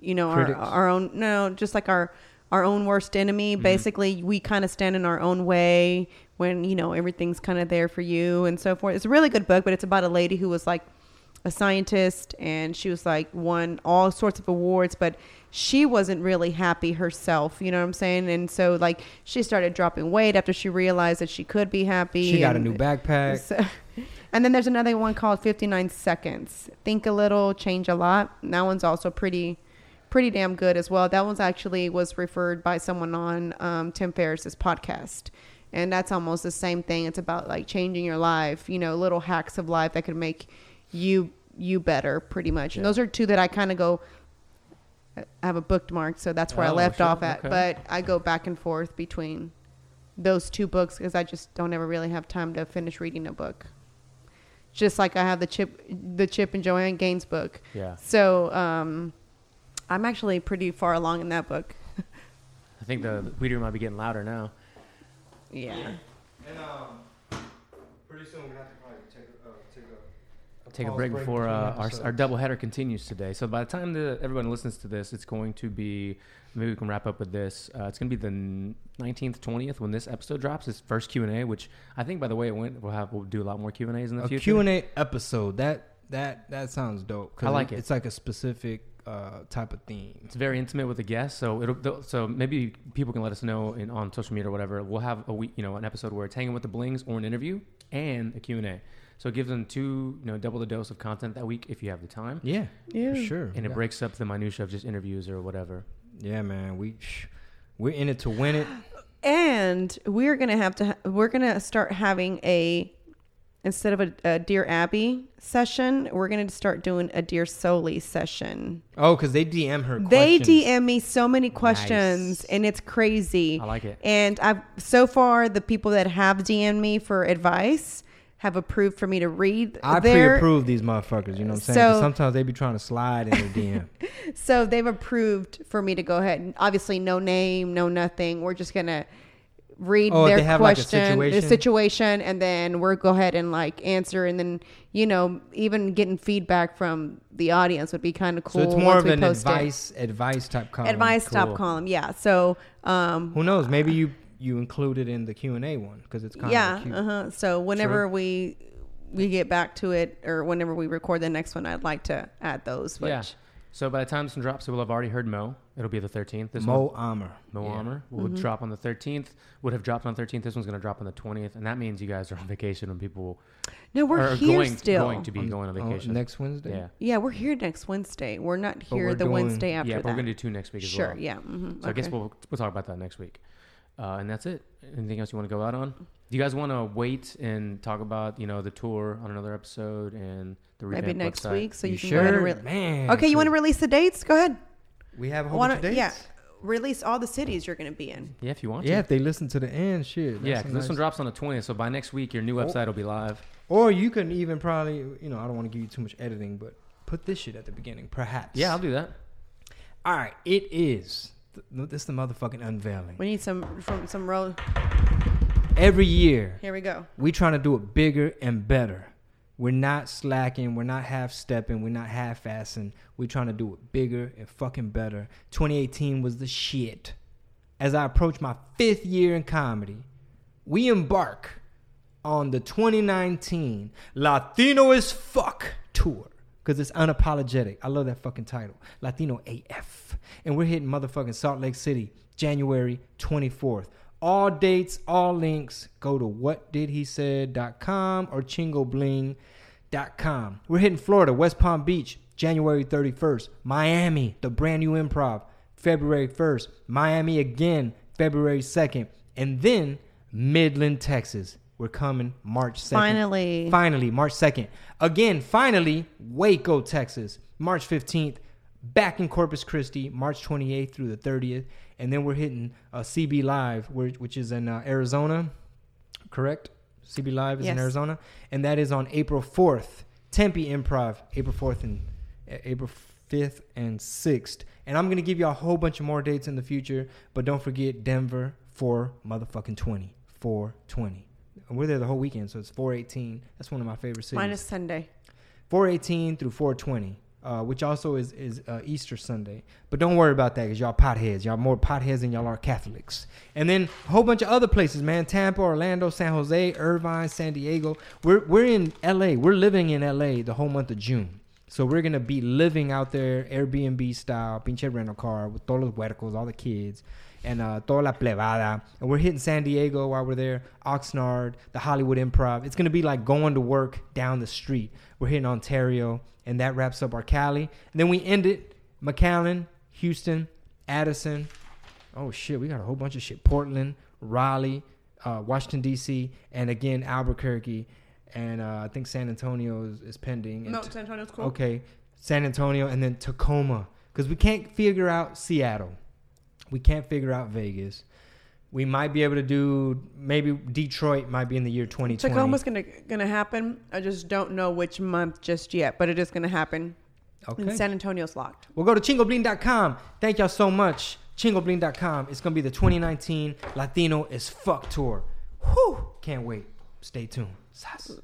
you know, our, our own. No, just like our our own worst enemy. Mm-hmm. Basically, we kind of stand in our own way when you know everything's kind of there for you and so forth. It's a really good book, but it's about a lady who was like a scientist and she was like won all sorts of awards but she wasn't really happy herself you know what i'm saying? And so like she started dropping weight after she realized that she could be happy She got a new backpack. so- and then there's another one called 59 seconds. Think a little change a lot. And that one's also pretty pretty damn good as well. That one's actually was referred by someone on um, tim ferriss's podcast and that's almost the same thing. It's about like changing your life you know little hacks of life that could make you you better pretty much and those are two that i kind of go I have a bookmark, so that's where I Oh, left sure. off at. Okay. But I go back and forth between those two books because I just don't ever really have time to finish reading a book. Just like I have the Chip, the Chip and Joanna Gaines book. Yeah, So um, I'm actually pretty far along in that book. I think the, the weeder might be getting louder now. Yeah. And um, pretty soon we have to probably take a, a, a take a Pause break break before uh, our our double header continues today. So by the time that everyone listens to this, it's going to be maybe we can wrap up with this. Uh, it's going to be the nineteenth, twentieth when this episode drops. It's first Q and A, which I think by the way it went, we'll have we'll do a lot more Q and A's in the a future. Q and A episode. That that that sounds dope. 'cause I like it. It's like a specific uh, type of theme. It's very intimate with the guests, so it'll so maybe people can let us know in, on social media or whatever. We'll have a week, you know, an episode where it's hanging with the blings or an interview and a Q and A. So it gives them two, you know, double the dose of content that week if you have the time, Yeah, Yeah. for sure. and it yeah. breaks up the minutia of just interviews or whatever. Yeah, man. We we're in it to win it. And we're gonna have to. We're gonna start having a instead of a, a Dear Abby session, we're gonna start doing a Dear Soli session. Oh, because they DM her. They questions. DM me so many questions, Nice. and it's crazy. I like it. And I've so far the people that have DM'd me for advice have approved for me to read I their pre-approve these motherfuckers. You know what I'm saying? So- sometimes they be trying to slide in their DM. So they've approved for me to go ahead and obviously no name, no nothing. We're just gonna read Oh, their have, like, question, situation? the situation, and then we'll go ahead and like answer, and then you know even getting feedback from the audience would be kind of cool. so it's more of an post it. advice advice type column. advice Cool. top column. Yeah. So um, Who knows? Maybe you you include it in the Q and A one because it's kind yeah. of yeah. Uh huh. So whenever we we get back to it, or whenever we record the next one, I'd like to add those. Which, Yeah. So by the time this one drops, we'll have already heard Mo. It'll be the 13th. This Mo one, Amer. Mo Yeah. Amer will Mm-hmm. drop on the 13th. Would have dropped on the 13th. This one's going to drop on the 20th, and that means you guys are on vacation when people No, we're are here going, still. going to be On- going on oh, vacation. next Wednesday. yeah. Yeah, we're here next Wednesday. We're not here we're the doing- Wednesday after yeah, but that. we're going to do two next week as sure. well. Sure. Yeah. hmm So I guess we'll we'll talk about that next week. Uh, and that's it. Anything else you want to go out on? Do you guys want to wait and talk about you know the tour on another episode and the maybe next website? week, so you, you can sure? go ahead and re- Man. Okay, you want to release the dates? Go ahead. We have a whole Wanna- bunch of dates. yeah, release all the cities you're going to be in. Yeah, if you want Yeah, to. if they listen to the end, shit. Yeah, because a this one drops on the 20th, so by next week your new Oh. website will be live. Or you can even probably, you know, I don't want to give you too much editing, but put this shit at the beginning, perhaps. Yeah, I'll do that. All right, it is. Th- This is the motherfucking unveiling. We need some from some road. Every year, Here we go. we trying to do it bigger and better. We're not slacking. We're not half stepping. We're not half assing. We're trying to do it bigger and fucking better. 2018 was the shit. As I approach my fifth year in comedy, we embark on the 2019 Latino as Fuck tour. Because it's unapologetic. I love that fucking title. Latino AF. And we're hitting motherfucking Salt Lake City January 24th. All dates, all links, go to whatdidhesaid.com or chingobling.com. We're hitting Florida, West Palm Beach, January 31st. Miami, the brand new improv, February 1st. Miami again, February 2nd. And then Midland, Texas. We're coming March 2nd. Finally. Finally, March 2nd. Again, finally, Waco, Texas, March 15th. Back in Corpus Christi, March 28th through the 30th. And then we're hitting uh, CB Live, which is in uh, Arizona, correct? CB Live is in Arizona. And that is on April 4th. Tempe Improv, April 4th and uh, April 5th and 6th. And I'm going to give you a whole bunch of more dates in the future. But don't forget Denver, 4 motherfucking 20. 420. And we're there the whole weekend, so it's 418. That's one of my favorite cities. Minus Sunday. 418 through 420, uh, which also is is uh, Easter Sunday. But don't worry about that because y'all potheads. Y'all more potheads than y'all are Catholics. And then a whole bunch of other places, man. Tampa, Orlando, San Jose, Irvine, San Diego. We're we're in LA. We're living in LA the whole month of June. So we're gonna be living out there Airbnb style, pinche rental car with todos los huercos, all the kids, and uh, toda la plebada. And we're hitting San Diego while we're there, Oxnard, the Hollywood Improv. It's gonna be like going to work down the street. We're hitting Ontario, and that wraps up our Cali. And then we end it McAllen, Houston, Addison. Oh shit, we got a whole bunch of shit. Portland, Raleigh, uh, Washington D.C., and again Albuquerque, and uh, I think San Antonio is, is pending. No, t- San Antonio's cool. Okay, San Antonio, and then Tacoma, because we can't figure out Seattle. We can't figure out Vegas. We might be able to do maybe Detroit might be in the year 2020. Tacoma's gonna gonna happen. I just don't know which month just yet, but it is gonna happen. Okay. And San Antonio's locked. We'll go to chingobling.com. Thank y'all so much. Chingobling.com. It's to be the 2019 Latino is Fuck Tour. Whew. Can't wait. Stay tuned. Sas.